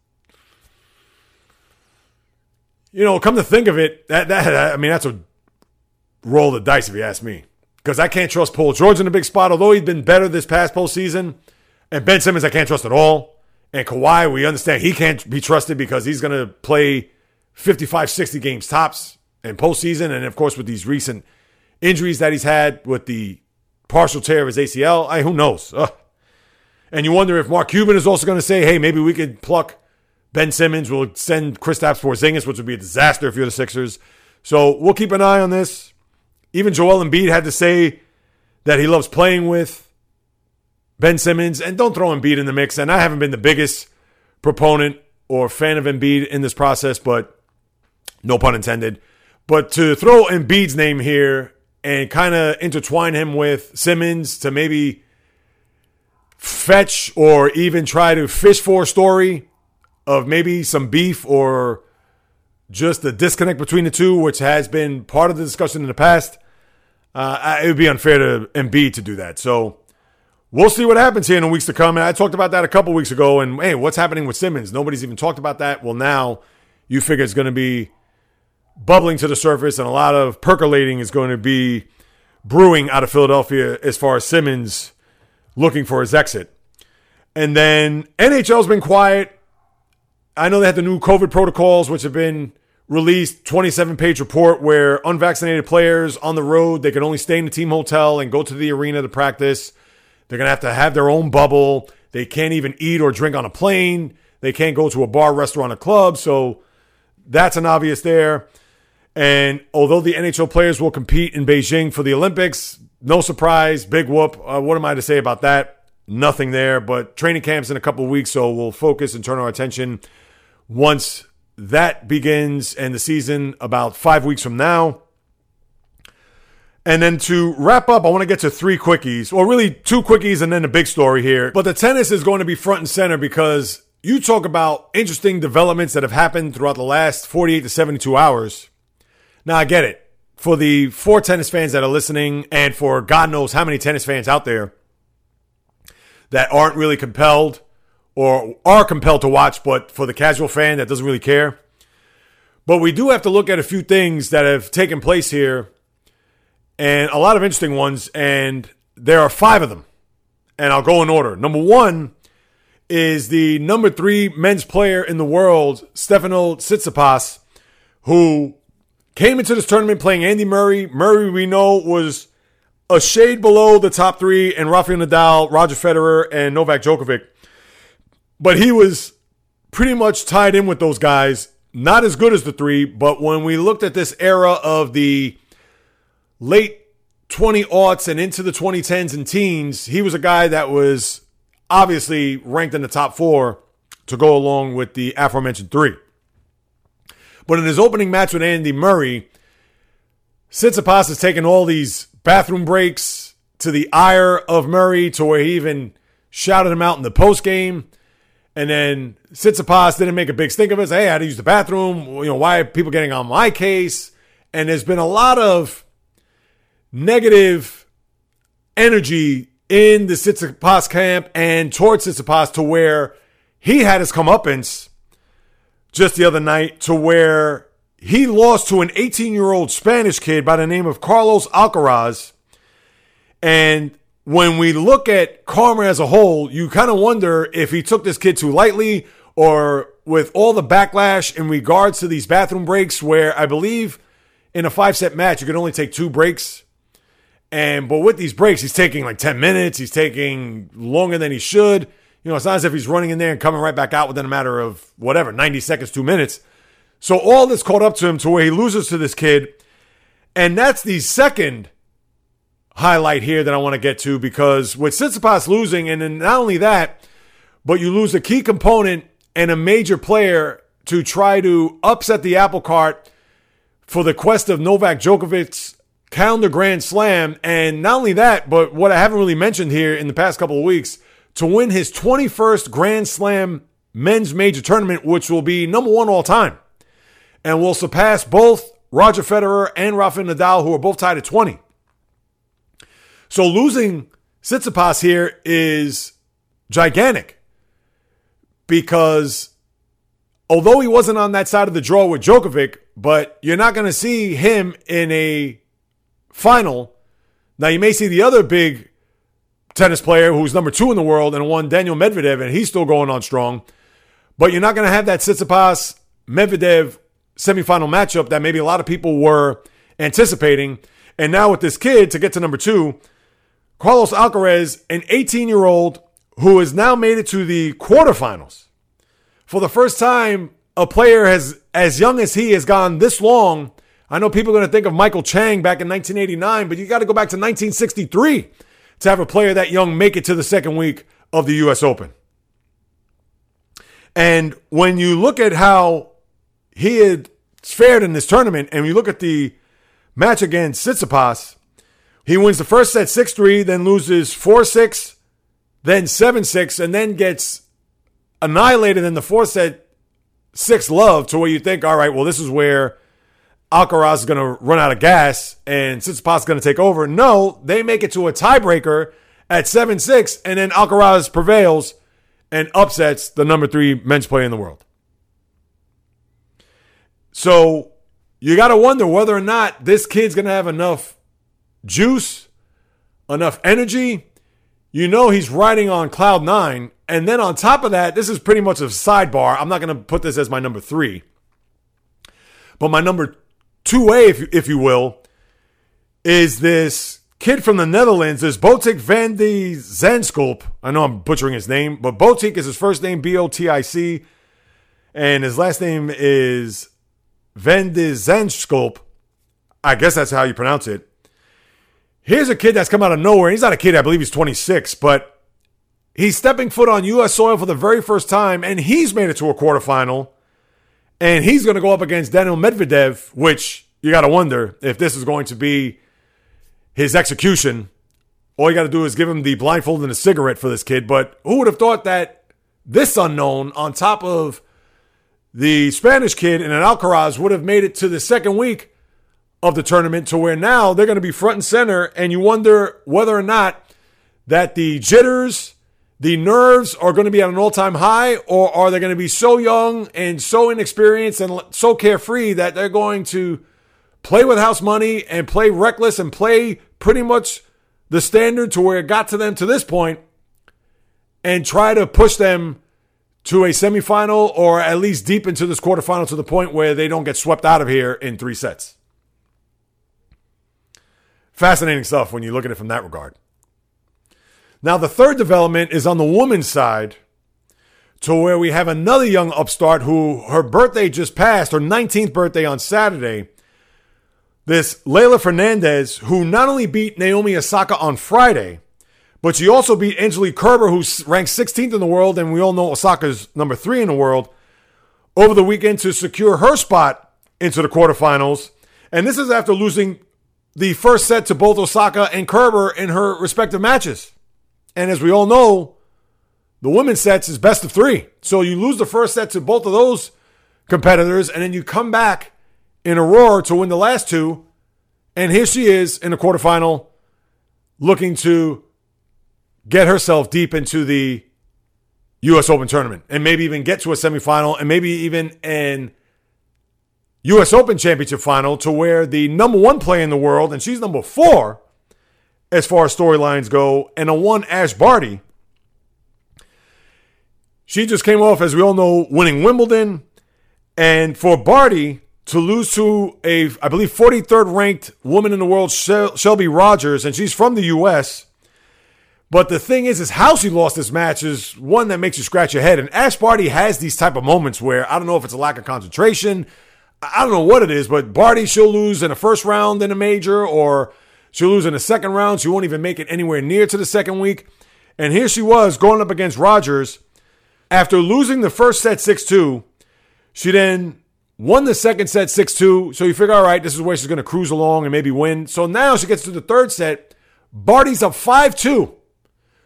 You know, come to think of it, that that I mean that's a roll the dice if you ask me. Because I can't trust Paul George in a big spot, although he's been better this past postseason. And Ben Simmons, I can't trust at all. And Kawhi, we understand he can't be trusted because he's going to play 55, 60 games tops in postseason. And of course, with these recent injuries that he's had with the partial tear of his ACL, I, who knows? Ugh. And you wonder if Mark Cuban is also going to say, hey, maybe we could pluck Ben Simmons. We'll send Kristaps Porzingis, which would be a disaster if you're the Sixers. So we'll keep an eye on this. Even Joel Embiid had to say that he loves playing with Ben Simmons. And don't throw Embiid in the mix. And I haven't been the biggest proponent or fan of Embiid in this process, but no pun intended. But to throw Embiid's name here and kind of intertwine him with Simmons to maybe fetch or even try to fish for a story of maybe some beef or just the disconnect between the two, which has been part of the discussion in the past. Uh, it would be unfair to Embiid to do that. So we'll see what happens here in the weeks to come. And I talked about that a couple weeks ago. And hey, what's happening with Simmons? Nobody's even talked about that. Well, now you figure it's going to be bubbling to the surface, and a lot of percolating is going to be brewing out of Philadelphia as far as Simmons looking for his exit. And then NHL's been quiet. I know they had the new COVID protocols, which have been released 27 page report where unvaccinated players on the road they can only stay in the team hotel and go to the arena to practice they're going to have to have their own bubble. They can't even eat or drink on a plane. They can't go to a bar restaurant or club. So that's an obvious there. And although the nhl players will compete in beijing for the olympics no surprise big whoop. Uh, what am i to say about that? Nothing there but training camps in a couple weeks so we'll focus and turn our attention once that begins and the season about five weeks from now. And then to wrap up, I want to get to three quickies, or really two quickies and then a big story here. But the tennis is going to be front and center because you talk about interesting developments that have happened throughout the last 48 to 72 hours. Now, I get it. For the four tennis fans that are listening, and for God knows how many tennis fans out there that aren't really compelled or are compelled to watch, but for the casual fan that doesn't really care. But we do have to look at a few things that have taken place here and a lot of interesting ones. And there are five of them. And I'll go in order. Number one is the number three men's player in the world, Stefano Tsitsipas, who came into this tournament playing Andy Murray. Murray, we know, was a shade below the top three, and Rafael Nadal, Roger Federer, and Novak Djokovic. But he was pretty much tied in with those guys. Not as good as the three, but when we looked at this era of the late 20 aughts and into the 2010s and teens, he was a guy that was obviously ranked in the top four to go along with the aforementioned three. But in his opening match with Andy Murray, Tsitsipas has taken all these bathroom breaks to the ire of Murray to where he even shouted him out in the post game. And then Tsitsipas didn't make a big stink of it. Say, hey, I had to use the bathroom. You know, why are people getting on my case? And there's been a lot of negative energy in the Tsitsipas camp and towards Tsitsipas to where he had his comeuppance just the other night to where he lost to an 18 year old Spanish kid by the name of Carlos Alcaraz. And when we look at karma as a whole, you kind of wonder if he took this kid too lightly or with all the backlash in regards to these bathroom breaks, where I believe in a five set match, you can only take two breaks. And but with these breaks, he's taking like 10 minutes, he's taking longer than he should. You know, it's not as if he's running in there and coming right back out within a matter of whatever, 90 seconds, two minutes. So all this caught up to him to where he loses to this kid. And that's the second highlight here that I want to get to because with Tsitsipas losing, and then not only that, but you lose a key component and a major player to try to upset the apple cart for the quest of Novak Djokovic's calendar grand slam. And not only that, but what I haven't really mentioned here in the past couple of weeks, to win his 21st Grand Slam men's major tournament, which will be number one all time and will surpass both Roger Federer and Rafael Nadal, who are both tied at 20. So losing Tsitsipas here is gigantic because although he wasn't on that side of the draw with Djokovic, but you're not going to see him in a final. Now you may see the other big tennis player who's number two in the world and won Daniel Medvedev, and he's still going on strong. But you're not going to have that Tsitsipas Medvedev semifinal matchup that maybe a lot of people were anticipating. And now with this kid to get to number two, Carlos Alcaraz, an 18 year old who has now made it to the quarterfinals. For the first time, a player has as young as he has gone this long. I know people are going to think of Michael Chang back in 1989, but you got to go back to 1963 to have a player that young make it to the second week of the US Open. And when you look at how he had fared in this tournament, and you look at the match against Tsitsipas, he wins the first set 6 3, then loses 4 6, then 7 6, and then gets annihilated in the fourth set 6 love to where you think, all right, well, this is where Alcaraz is going to run out of gas and Tsitsipas is going to take over. No, they make it to a tiebreaker at 7 6, and then Alcaraz prevails and upsets the number three men's player in the world. So you got to wonder whether or not this kid's going to have enough juice, enough energy. You know he's riding on cloud nine. And then on top of that, this is pretty much a sidebar. I'm not going to put this as my number three. But my number 2A, if, if you will, is this kid from the Netherlands, this Botic van de Zandschulp. I know I'm butchering his name, but Botic is his first name, B O T I C. And his last name is Van de Zandschulp. I guess that's how you pronounce it. Here's a kid that's come out of nowhere. He's not a kid, I believe he's 26, but he's stepping foot on U.S. soil for the very first time, and he's made it to a quarterfinal. And he's going to go up against Daniel Medvedev, which you got to wonder if this is going to be his execution. All you got to do is give him the blindfold and a cigarette for this kid. But who would have thought that this unknown, on top of the Spanish kid and an Alcaraz would have made it to the second week of the tournament to where now they're going to be front and center. And you wonder whether or not that the jitters, the nerves are going to be at an all time high, or are they going to be so young and so inexperienced and so carefree that they're going to play with house money and play reckless and play pretty much the standard to where it got to them to this point and try to push them to a semifinal or at least deep into this quarterfinal to the point where they don't get swept out of here in three sets. Fascinating stuff when you look at it from that regard. Now, the third development is on the woman's side, to where we have another young upstart who her birthday just passed, her 19th birthday on Saturday. This Leylah Fernandez, who not only beat Naomi Osaka on Friday, but she also beat Angelique Kerber, who's ranked 16th in the world, and we all know Osaka's number three in the world, over the weekend to secure her spot into the quarterfinals. And this is after losing the first set to both Osaka and Kerber in her respective matches. And as we all know, the women's sets is best of three. So you lose the first set to both of those competitors, and then you come back in a roar to win the last two. And here she is in the quarterfinal looking to get herself deep into the U.S. Open tournament and maybe even get to a semifinal and maybe even an U.S. Open championship final to where the number one player in the world, and she's number four as far as storylines go, and a one Ash Barty. She just came off, as we all know, winning Wimbledon. And for Barty to lose to a, I believe, 43rd ranked woman in the world, Shelby Rogers, and she's from the U.S. But the thing is, is how she lost this match is one that makes you scratch your head. And Ash Barty has these type of moments where I don't know if it's a lack of concentration, I don't know what it is, but Barty she'll lose in the first round in a major, or she'll lose in the second round. She won't even make it anywhere near to the second week. And here she was going up against Rogers after losing the first set 6 2. She then won the second set 6 2. So you figure, all right, this is where she's going to cruise along and maybe win. So now she gets to the third set. Barty's up 5 2.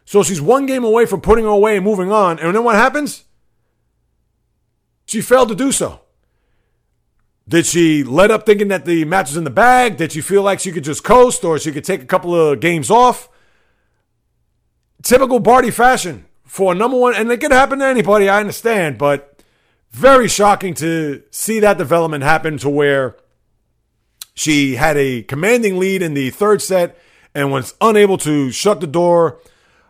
So she's one game away from putting her away and moving on. And then what happens? She failed to do so. Did she let up thinking that the match was in the bag? Did she feel like she could just coast or she could take a couple of games off? Typical Barty fashion for a number one, and it could happen to anybody, I understand, but very shocking to see that development happen to where she had a commanding lead in the third set and was unable to shut the door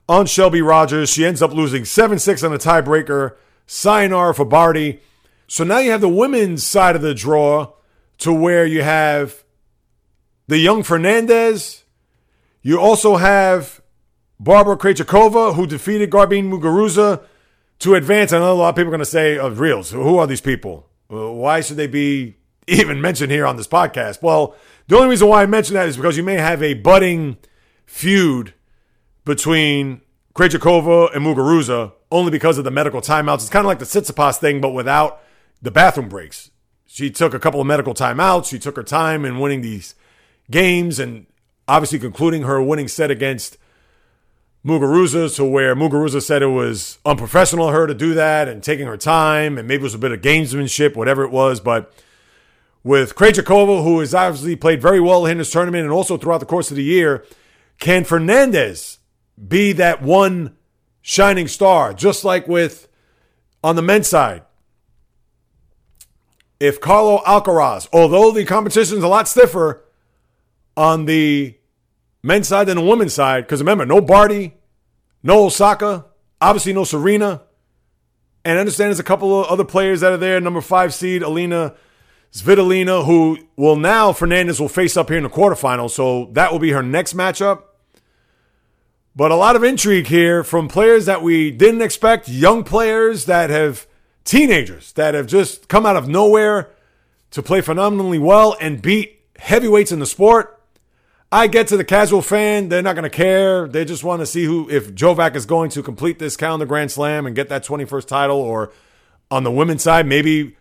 on Shelby Rogers. She ends up losing 7 6 on a tiebreaker. Sayonara for Barty. So now you have the women's side of the draw to where you have the young Fernandez. You also have Barbara Krejcikova, who defeated Garbine Muguruza to advance. I know a lot of people are going to say, of oh, reals, who are these people? Why should they be even mentioned here on this podcast? Well, the only reason why I mention that is because you may have a budding feud between Krejcikova and Muguruza only because of the medical timeouts. It's kind of like the Tsitsipas thing, but without the bathroom breaks. She took a couple of medical timeouts. She took her time in winning these games and obviously concluding her winning set against Muguruza to where Muguruza said it was unprofessional of her to do that and taking her time and maybe it was a bit of gamesmanship, whatever it was. But with Krejcikova, who has obviously played very well in this tournament and also throughout the course of the year, can Fernandez be that one shining star, just like with on the men's side? If Carlo Alcaraz, although the competition is a lot stiffer on the men's side than the women's side, because remember, no Barty, no Osaka, obviously no Serena, and I understand there's a couple of other players that are there. Number five seed Alina Svitolina, who will now Fernandez will face up here in the quarterfinals, so that will be her next matchup. But a lot of intrigue here from players that we didn't expect, young players that have teenagers that have just come out of nowhere to play phenomenally well and beat heavyweights in the sport. I get to the casual fan, they're not going to care. They just want to see who, if Jovac is going to complete this calendar Grand Slam and get that 21st title, or on the women's side, maybe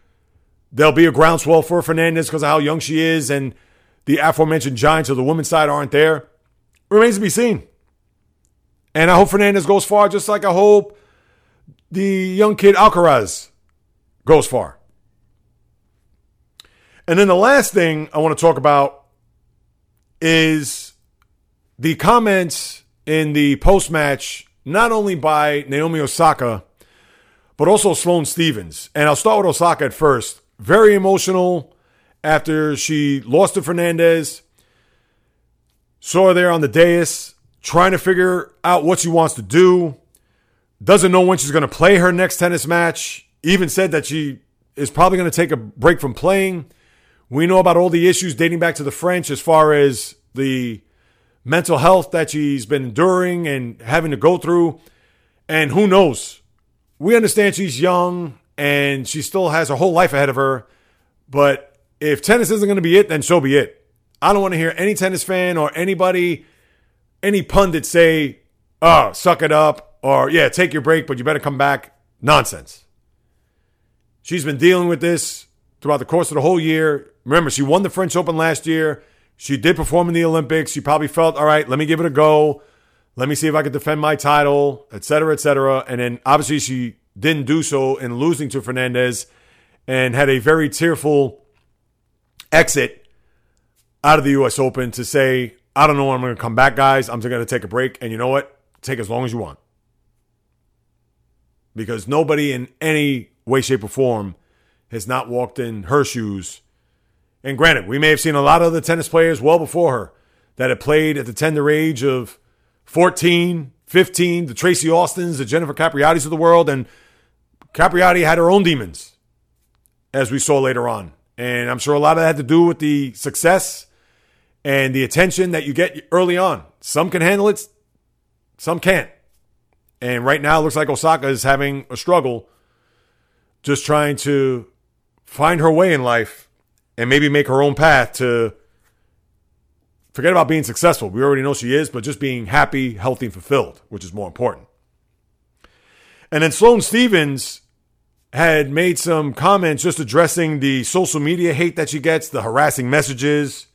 there'll be a groundswell for Fernandez because of how young she is and the aforementioned giants of the women's side aren't there. Remains to be seen. And I hope Fernandez goes far, just like I hope the young kid Alcaraz goes far. And then the last thing I want to talk about is the comments in the post match, not only by Naomi Osaka, but also Sloane Stevens. And I'll start with Osaka at first. Very emotional after she lost to Fernandez. Saw her there on the dais, trying to figure out what she wants to do. Doesn't know when she's going to play her next tennis match even said that she is probably going to take a break from playing. We know about all the issues dating back to the French as far as the mental health that she's been enduring and having to go through. And who knows? We understand she's young and she still has her whole life ahead of her. But if tennis isn't going to be it, then so be it. I don't want to hear any tennis fan or anybody, any pundit say, oh, suck it up, or yeah, take your break, but you better come back. Nonsense. She's been dealing with this throughout the course of the whole year. Remember, she won the French Open last year. She did perform in the Olympics. She probably felt, all right, let me give it a go. Let me see if I can defend my title, et cetera, et cetera. And then obviously she didn't do so in losing to Fernandez and had a very tearful exit out of the U.S. Open to say, I don't know when I'm going to come back, guys. I'm just going to take a break. And you know what? Take as long as you want. because nobody in any way, shape, or form has not walked in her shoes. And granted, we may have seen a lot of the tennis players well before her that had played at the tender age of 14, 15, the Tracy Austins, the Jennifer Capriati's of the world. And Capriati had her own demons, as we saw later on. And I'm sure a lot of that had to do with the success and the attention that you get early on. Some can handle it, some can't. And right now, it looks like Osaka is having a struggle just trying to find her way in life and maybe make her own path to forget about being successful. We already know she is, but just being happy, healthy, and fulfilled, which is more important. And then Sloane Stevens had made some comments just addressing the social media hate that she gets, the harassing messages,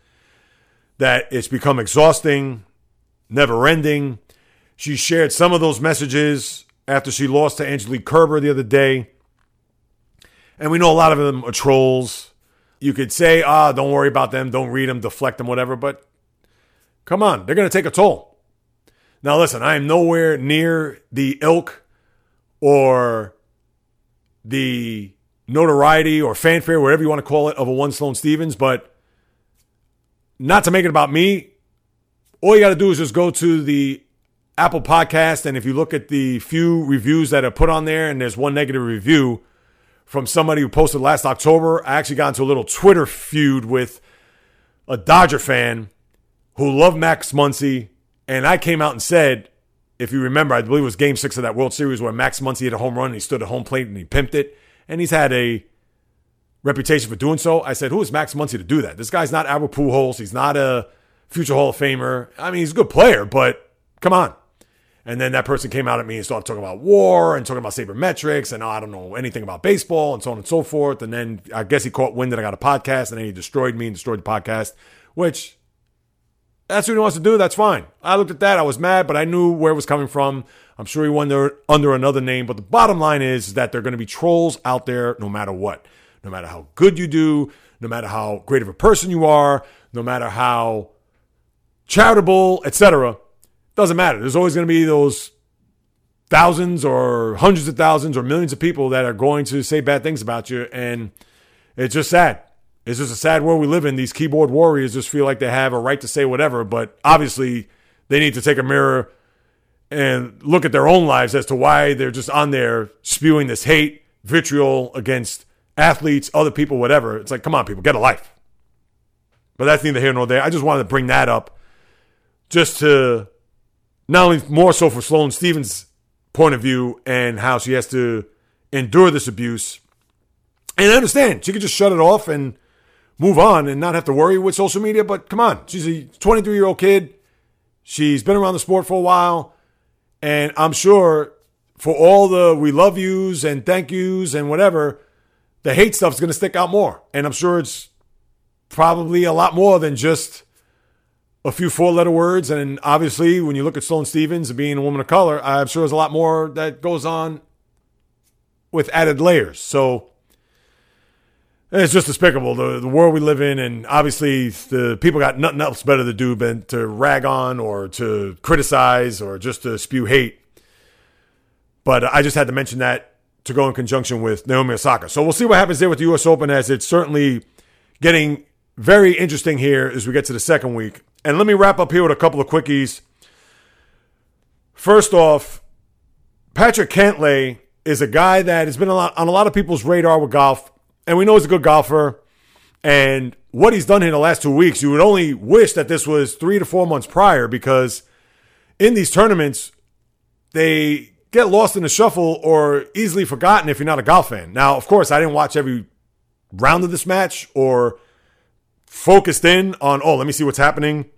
that it's become exhausting, never ending. She shared some of those messages after she lost to Angelique Kerber the other day. And we know a lot of them are trolls. You could say, ah, don't worry about them, don't read them, deflect them, whatever, but come on, they're going to take a toll. Now, listen, I am nowhere near the ilk or the notoriety or fanfare, whatever you want to call it, of a one Sloane Stevens, but not to make it about me. All you got to do is just go to the Apple Podcast, and if you look at the few reviews that are put on there, and there's one negative review from somebody who posted last October, I actually got into a little Twitter feud with a Dodger fan who loved Max Muncy, and I came out and said, if you remember, I believe it was Game Six of that World Series where Max Muncy hit a home run and he stood at home plate and he pimped it, and he's had a reputation for doing so. I said, who is Max Muncy to do that? This guy's not Albert Pujols. He's not a future Hall of Famer. I mean, he's a good player, but come on. And then that person came out at me and started talking about war and talking about sabermetrics and oh, I don't know anything about baseball and so on and so forth. And then I guess he caught wind that I got a podcast and then he destroyed me and destroyed the podcast, which that's what he wants to do. That's fine. I looked at that. I was mad, but I knew where it was coming from. I'm sure he went under, under another name. But the bottom line is that there are going to be trolls out there no matter what. No matter how good you do, no matter how great of a person you are, no matter how charitable, etc. Doesn't matter. There's always going to be those thousands or hundreds of thousands or millions of people that are going to say bad things about you. And it's just sad. It's just a sad world we live in. These keyboard warriors just feel like they have a right to say whatever, but obviously they need to take a mirror and look at their own lives as to why they're just on there spewing this hate, vitriol against athletes, other people, whatever. It's like, come on, people, get a life. But that's neither here nor there. I just wanted to bring that up just to not only more so for Sloane Stevens' point of view and how she has to endure this abuse. And I understand she could just shut it off and move on and not have to worry with social media. But come on, she's a 23 year old kid. She's been around the sport for a while. And I'm sure for all the we love yous and thank yous and whatever, the hate stuff is going to stick out more. And I'm sure it's probably a lot more than just a few four letter words. And obviously, when you look at Sloane Stevens being a woman of color, I'm sure there's a lot more that goes on with added layers. So it's just despicable, the, the world we live in. And obviously, the people got nothing else better to do than to rag on or to criticize or just to spew hate. But I just had to mention that to go in conjunction with Naomi Osaka. So we'll see what happens there with the U.S. Open as it's certainly getting very interesting here as we get to the second week. And let me wrap up here with a couple of quickies. First off, Patrick Cantlay is a guy that has been a lot, on a lot of people's radar with golf, and we know he's a good golfer. And what he's done here in the last two weeks, you would only wish that this was three to four months prior because in these tournaments, they get lost in the shuffle or easily forgotten if you're not a golf fan. Now, of course, I didn't watch every round of this match or focused in on, oh, let me see what's happening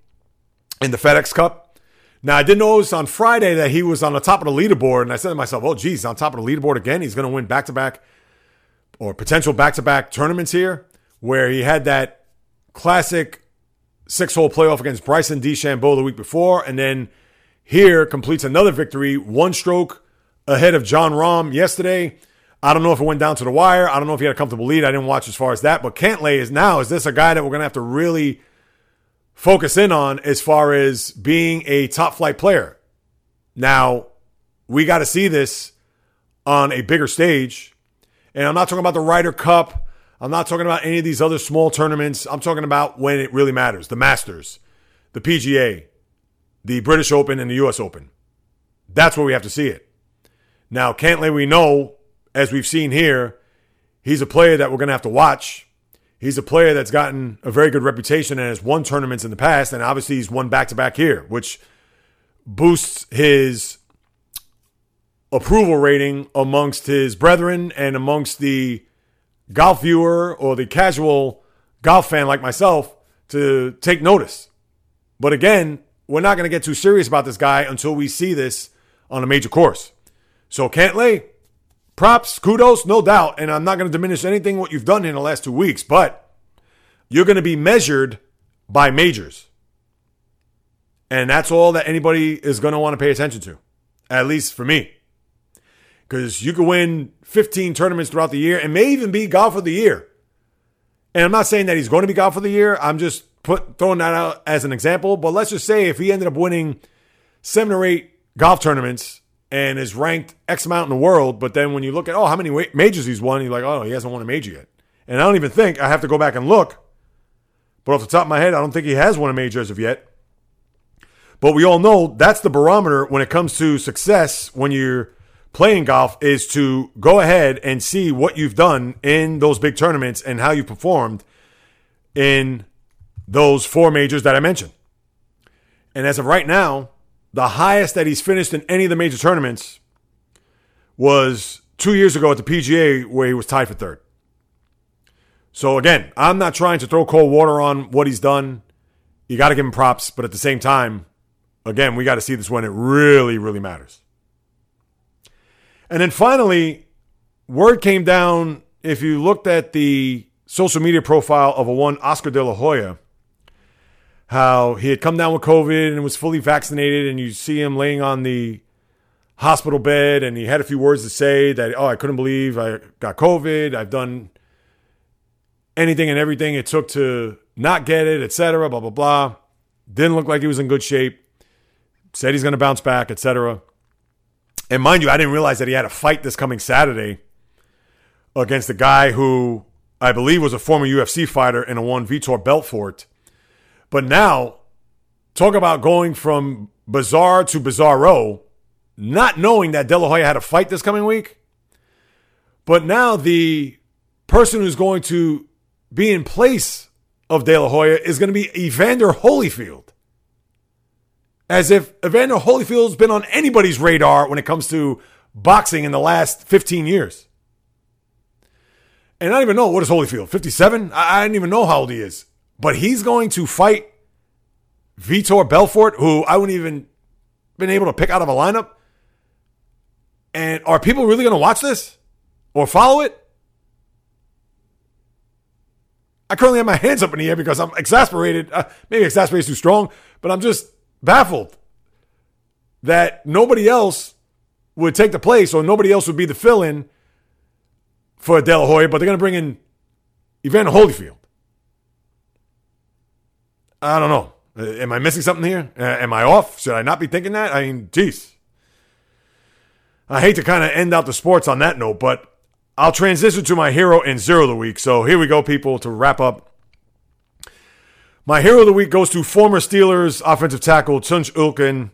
in the FedEx Cup. Now, I did notice on Friday that he was on the top of the leaderboard, and I said to myself, oh, geez, on top of the leaderboard again. He's going to win back to back or potential back to back tournaments here, where he had that classic six hole playoff against Bryson DeChambeau the week before, and then here completes another victory, one stroke ahead of Jon Rahm yesterday. I don't know if it went down to the wire. I don't know if he had a comfortable lead. I didn't watch as far as that. But Cantlay is now, is this a guy that we're going to have to really focus in on as far as being a top flight player? Now, we got to see this on a bigger stage. And I'm not talking about the Ryder Cup. I'm not talking about any of these other small tournaments. I'm talking about when it really matters the Masters, the PGA, the British Open, and the US Open. That's where we have to see it. Now, Cantlay, we know, as we've seen here, he's a player that we're going to have to watch. He's a player that's gotten a very good reputation and has won tournaments in the past. And obviously, he's won back to back here, which boosts his approval rating amongst his brethren and amongst the golf viewer or the casual golf fan like myself to take notice. But again, we're not going to get too serious about this guy until we see this on a major course. So Cantlay, props, kudos, no doubt. And I'm not going to diminish anything what you've done in the last two weeks, but you're going to be measured by majors. And that's all that anybody is going to want to pay attention to, at least for me. Because you can win 15 tournaments throughout the year and may even be golf of the year. And I'm not saying that he's going to be golf of the year. I'm just put throwing that out as an example. But let's just say if he ended up winning seven or eight golf tournaments and is ranked X amount in the world, but then when you look at oh how many majors he's won, you're like oh he hasn't won a major yet. And I don't even think I have to go back and look. But off the top of my head, I don't think he has won a major as of yet. But we all know that's the barometer when it comes to success when you're playing golf is to go ahead and see what you've done in those big tournaments and how you performed in those four majors that I mentioned. And as of right now, the highest that he's finished in any of the major tournaments was two years ago at the PGA, where he was tied for third. So again, I'm not trying to throw cold water on what he's done. You got to give him props, but at the same time, again, we got to see this when it really, really matters. And then finally, word came down. If you looked at the social media profile of a one Oscar De La Hoya, how he had come down with COVID and was fully vaccinated, and you see him laying on the hospital bed, and he had a few words to say that, oh, I couldn't believe I got COVID. I've done anything and everything it took to not get it, etc. Blah blah blah. Didn't look like he was in good shape. Said he's going to bounce back, etc. And mind you, I didn't realize that he had a fight this coming Saturday against a guy who I believe was a former UFC fighter and a one Vitor Belfort but now, talk about going from bizarre to bizarro, not knowing that De La Hoya had a fight this coming week. But now the person who's going to be in place of De La Hoya is going to be Evander Holyfield. As if Evander Holyfield's been on anybody's radar when it comes to boxing in the last 15 years. And I don't even know what is Holyfield, 57? I, I didn't even know how old he is. But he's going to fight Vitor Belfort, who I wouldn't even been able to pick out of a lineup. And are people really going to watch this or follow it? I currently have my hands up in the air because I'm exasperated. Uh, maybe exasperated is too strong, but I'm just baffled that nobody else would take the place or nobody else would be the fill in for De La Hoya, but they're going to bring in Evander Holyfield. I don't know. Uh, am I missing something here? Uh, am I off? Should I not be thinking that? I mean, geez. I hate to kind of end out the sports on that note, but I'll transition to my hero and zero of the week. So here we go, people, to wrap up. My hero of the week goes to former Steelers offensive tackle Tunch Ilkin,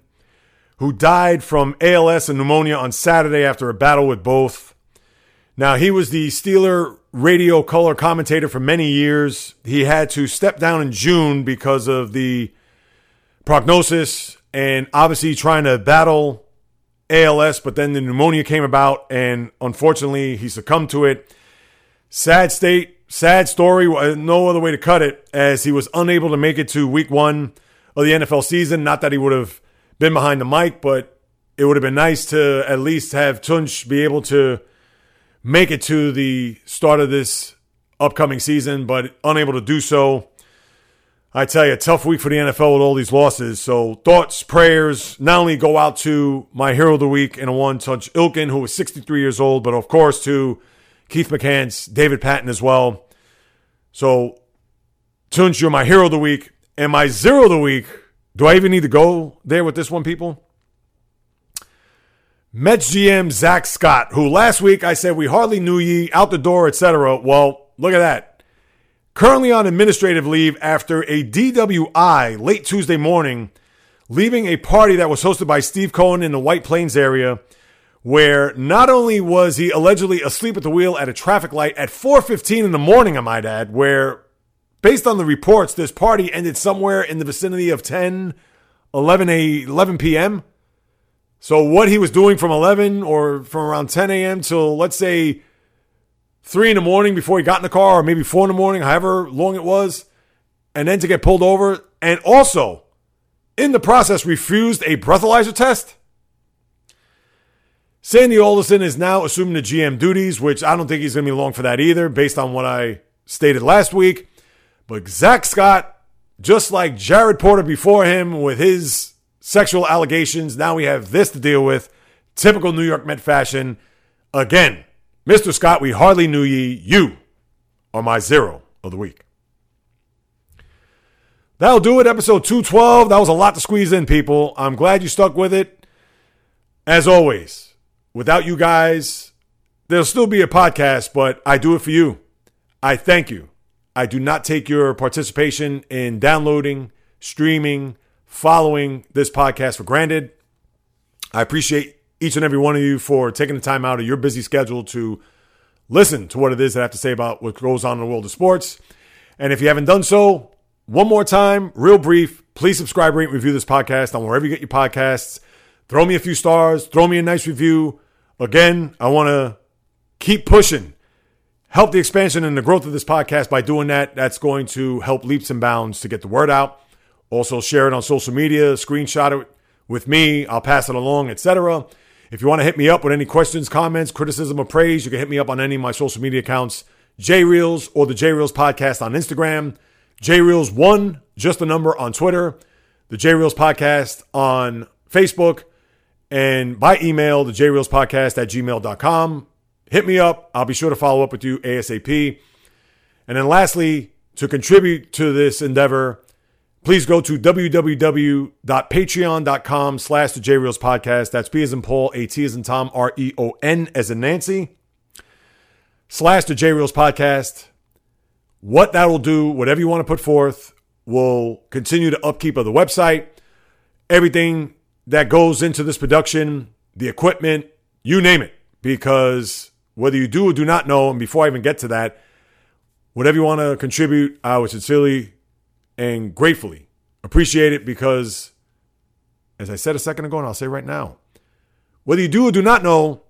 who died from ALS and pneumonia on Saturday after a battle with both. Now, he was the Steeler radio color commentator for many years. He had to step down in June because of the prognosis and obviously trying to battle ALS, but then the pneumonia came about and unfortunately he succumbed to it. Sad state, sad story, uh, no other way to cut it, as he was unable to make it to week one of the NFL season. Not that he would have been behind the mic, but it would have been nice to at least have Tunch be able to make it to the start of this upcoming season, but unable to do so. I tell you, a tough week for the NFL with all these losses. So thoughts, prayers, not only go out to my hero of the week and a one Tunch Ilkin, who was 63 years old, but of course to Keith McCants, David Patten as well. So Tunch, you're my hero of the week. And my zero of the week, do I even need to go there with this one, people? Mets GM Zack Scott, who last week I said we hardly knew ye, out the door, etc. Well, look at that. Currently on administrative leave after a DWI late Tuesday morning, leaving a party that was hosted by Steve Cohen in the White Plains area, where not only was he allegedly asleep at the wheel at a traffic light at 4:15 in the morning, I might add, where based on the reports, this party ended somewhere in the vicinity of 10, 11, 11 p.m. So what he was doing from 11 or from around 10 a.m. till let's say 3 in the morning before he got in the car, or maybe 4 in the morning, however long it was, and then to get pulled over, and also in the process refused a breathalyzer test. Sandy Alderson is now assuming the GM duties, which I don't think he's going to be long for that either, based on what I stated last week. But Zack Scott, just like Jared Porter before him with his sexual allegations, now we have this to deal with. Typical New York Met fashion. Again, Mr. Scott, we hardly knew ye. You are my zero of the week. That'll do it. Episode 212. That was a lot to squeeze in, people. I'm glad you stuck with it. As always, without you guys, there'll still be a podcast, but I do it for you. I thank you. I do not take your participation in downloading, streaming, following this podcast for granted. I appreciate each and every one of you for taking the time out of your busy schedule to listen to what it is that I have to say about what goes on in the world of sports. And if you haven't done so, one more time, real brief, please subscribe, rate, review this podcast on wherever you get your podcasts. Throw me a few stars, throw me a nice review. Again, I want to keep pushing help the expansion and the growth of this podcast by doing that. That's going to help leaps and bounds to get the word out. Also, share it on social media, screenshot it with me. I'll pass it along, etc. If you want to hit me up with any questions, comments, criticism, or praise, you can hit me up on any of my social media accounts, JReels or the JReels podcast on Instagram, JReels1, just the number on Twitter, the JReels podcast on Facebook, and by email, the JReels podcast at gmail.com hit me up. I'll be sure to follow up with you ASAP. And then lastly, to contribute to this endeavor, please go to www.patreon.com slash the JReels podcast. That's P as in Paul, A T as in Tom, R E O N as in Nancy, slash the podcast. What that will do, whatever you want to put forth, will continue to upkeep of the website. Everything that goes into this production, the equipment, you name it, because whether you do or do not know, and before I even get to that, whatever you want to contribute, I would sincerely and gratefully appreciate it because, as I said a second ago, and I'll say right now, whether you do or do not know,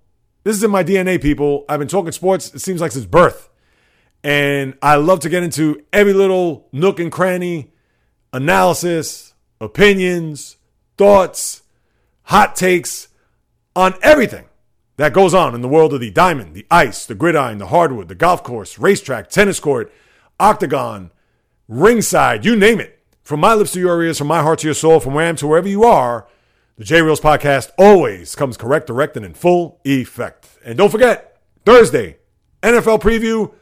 this is in my DNA, people. I've been talking sports, it seems like since birth. And I love to get into every little nook and cranny, analysis, opinions, thoughts, hot takes on everything that goes on in the world of the diamond, the ice, the gridiron, the hardwood, the golf course, racetrack, tennis court, octagon, ringside, you name it. From my lips to your ears, from my heart to your soul, from where I am to wherever you are, the J Reels podcast always comes correct, direct, and in full effect. And don't forget, Thursday, NFL preview,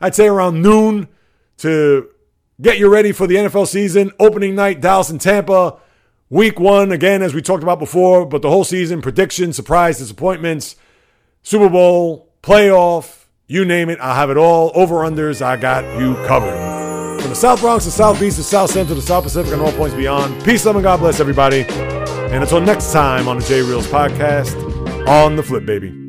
I'd say around noon to get you ready for the NFL season. Opening night, Dallas and Tampa. Week one, again, as we talked about before, but the whole season, predictions, surprise, disappointments, Super Bowl, playoff, you name it, I'll have it all. Over unders, I got you covered. The South Bronx the South to South Central the South Pacific and all points beyond. Peace, love, and God bless everybody. And until next time on the J Reels podcast, on the flip, baby.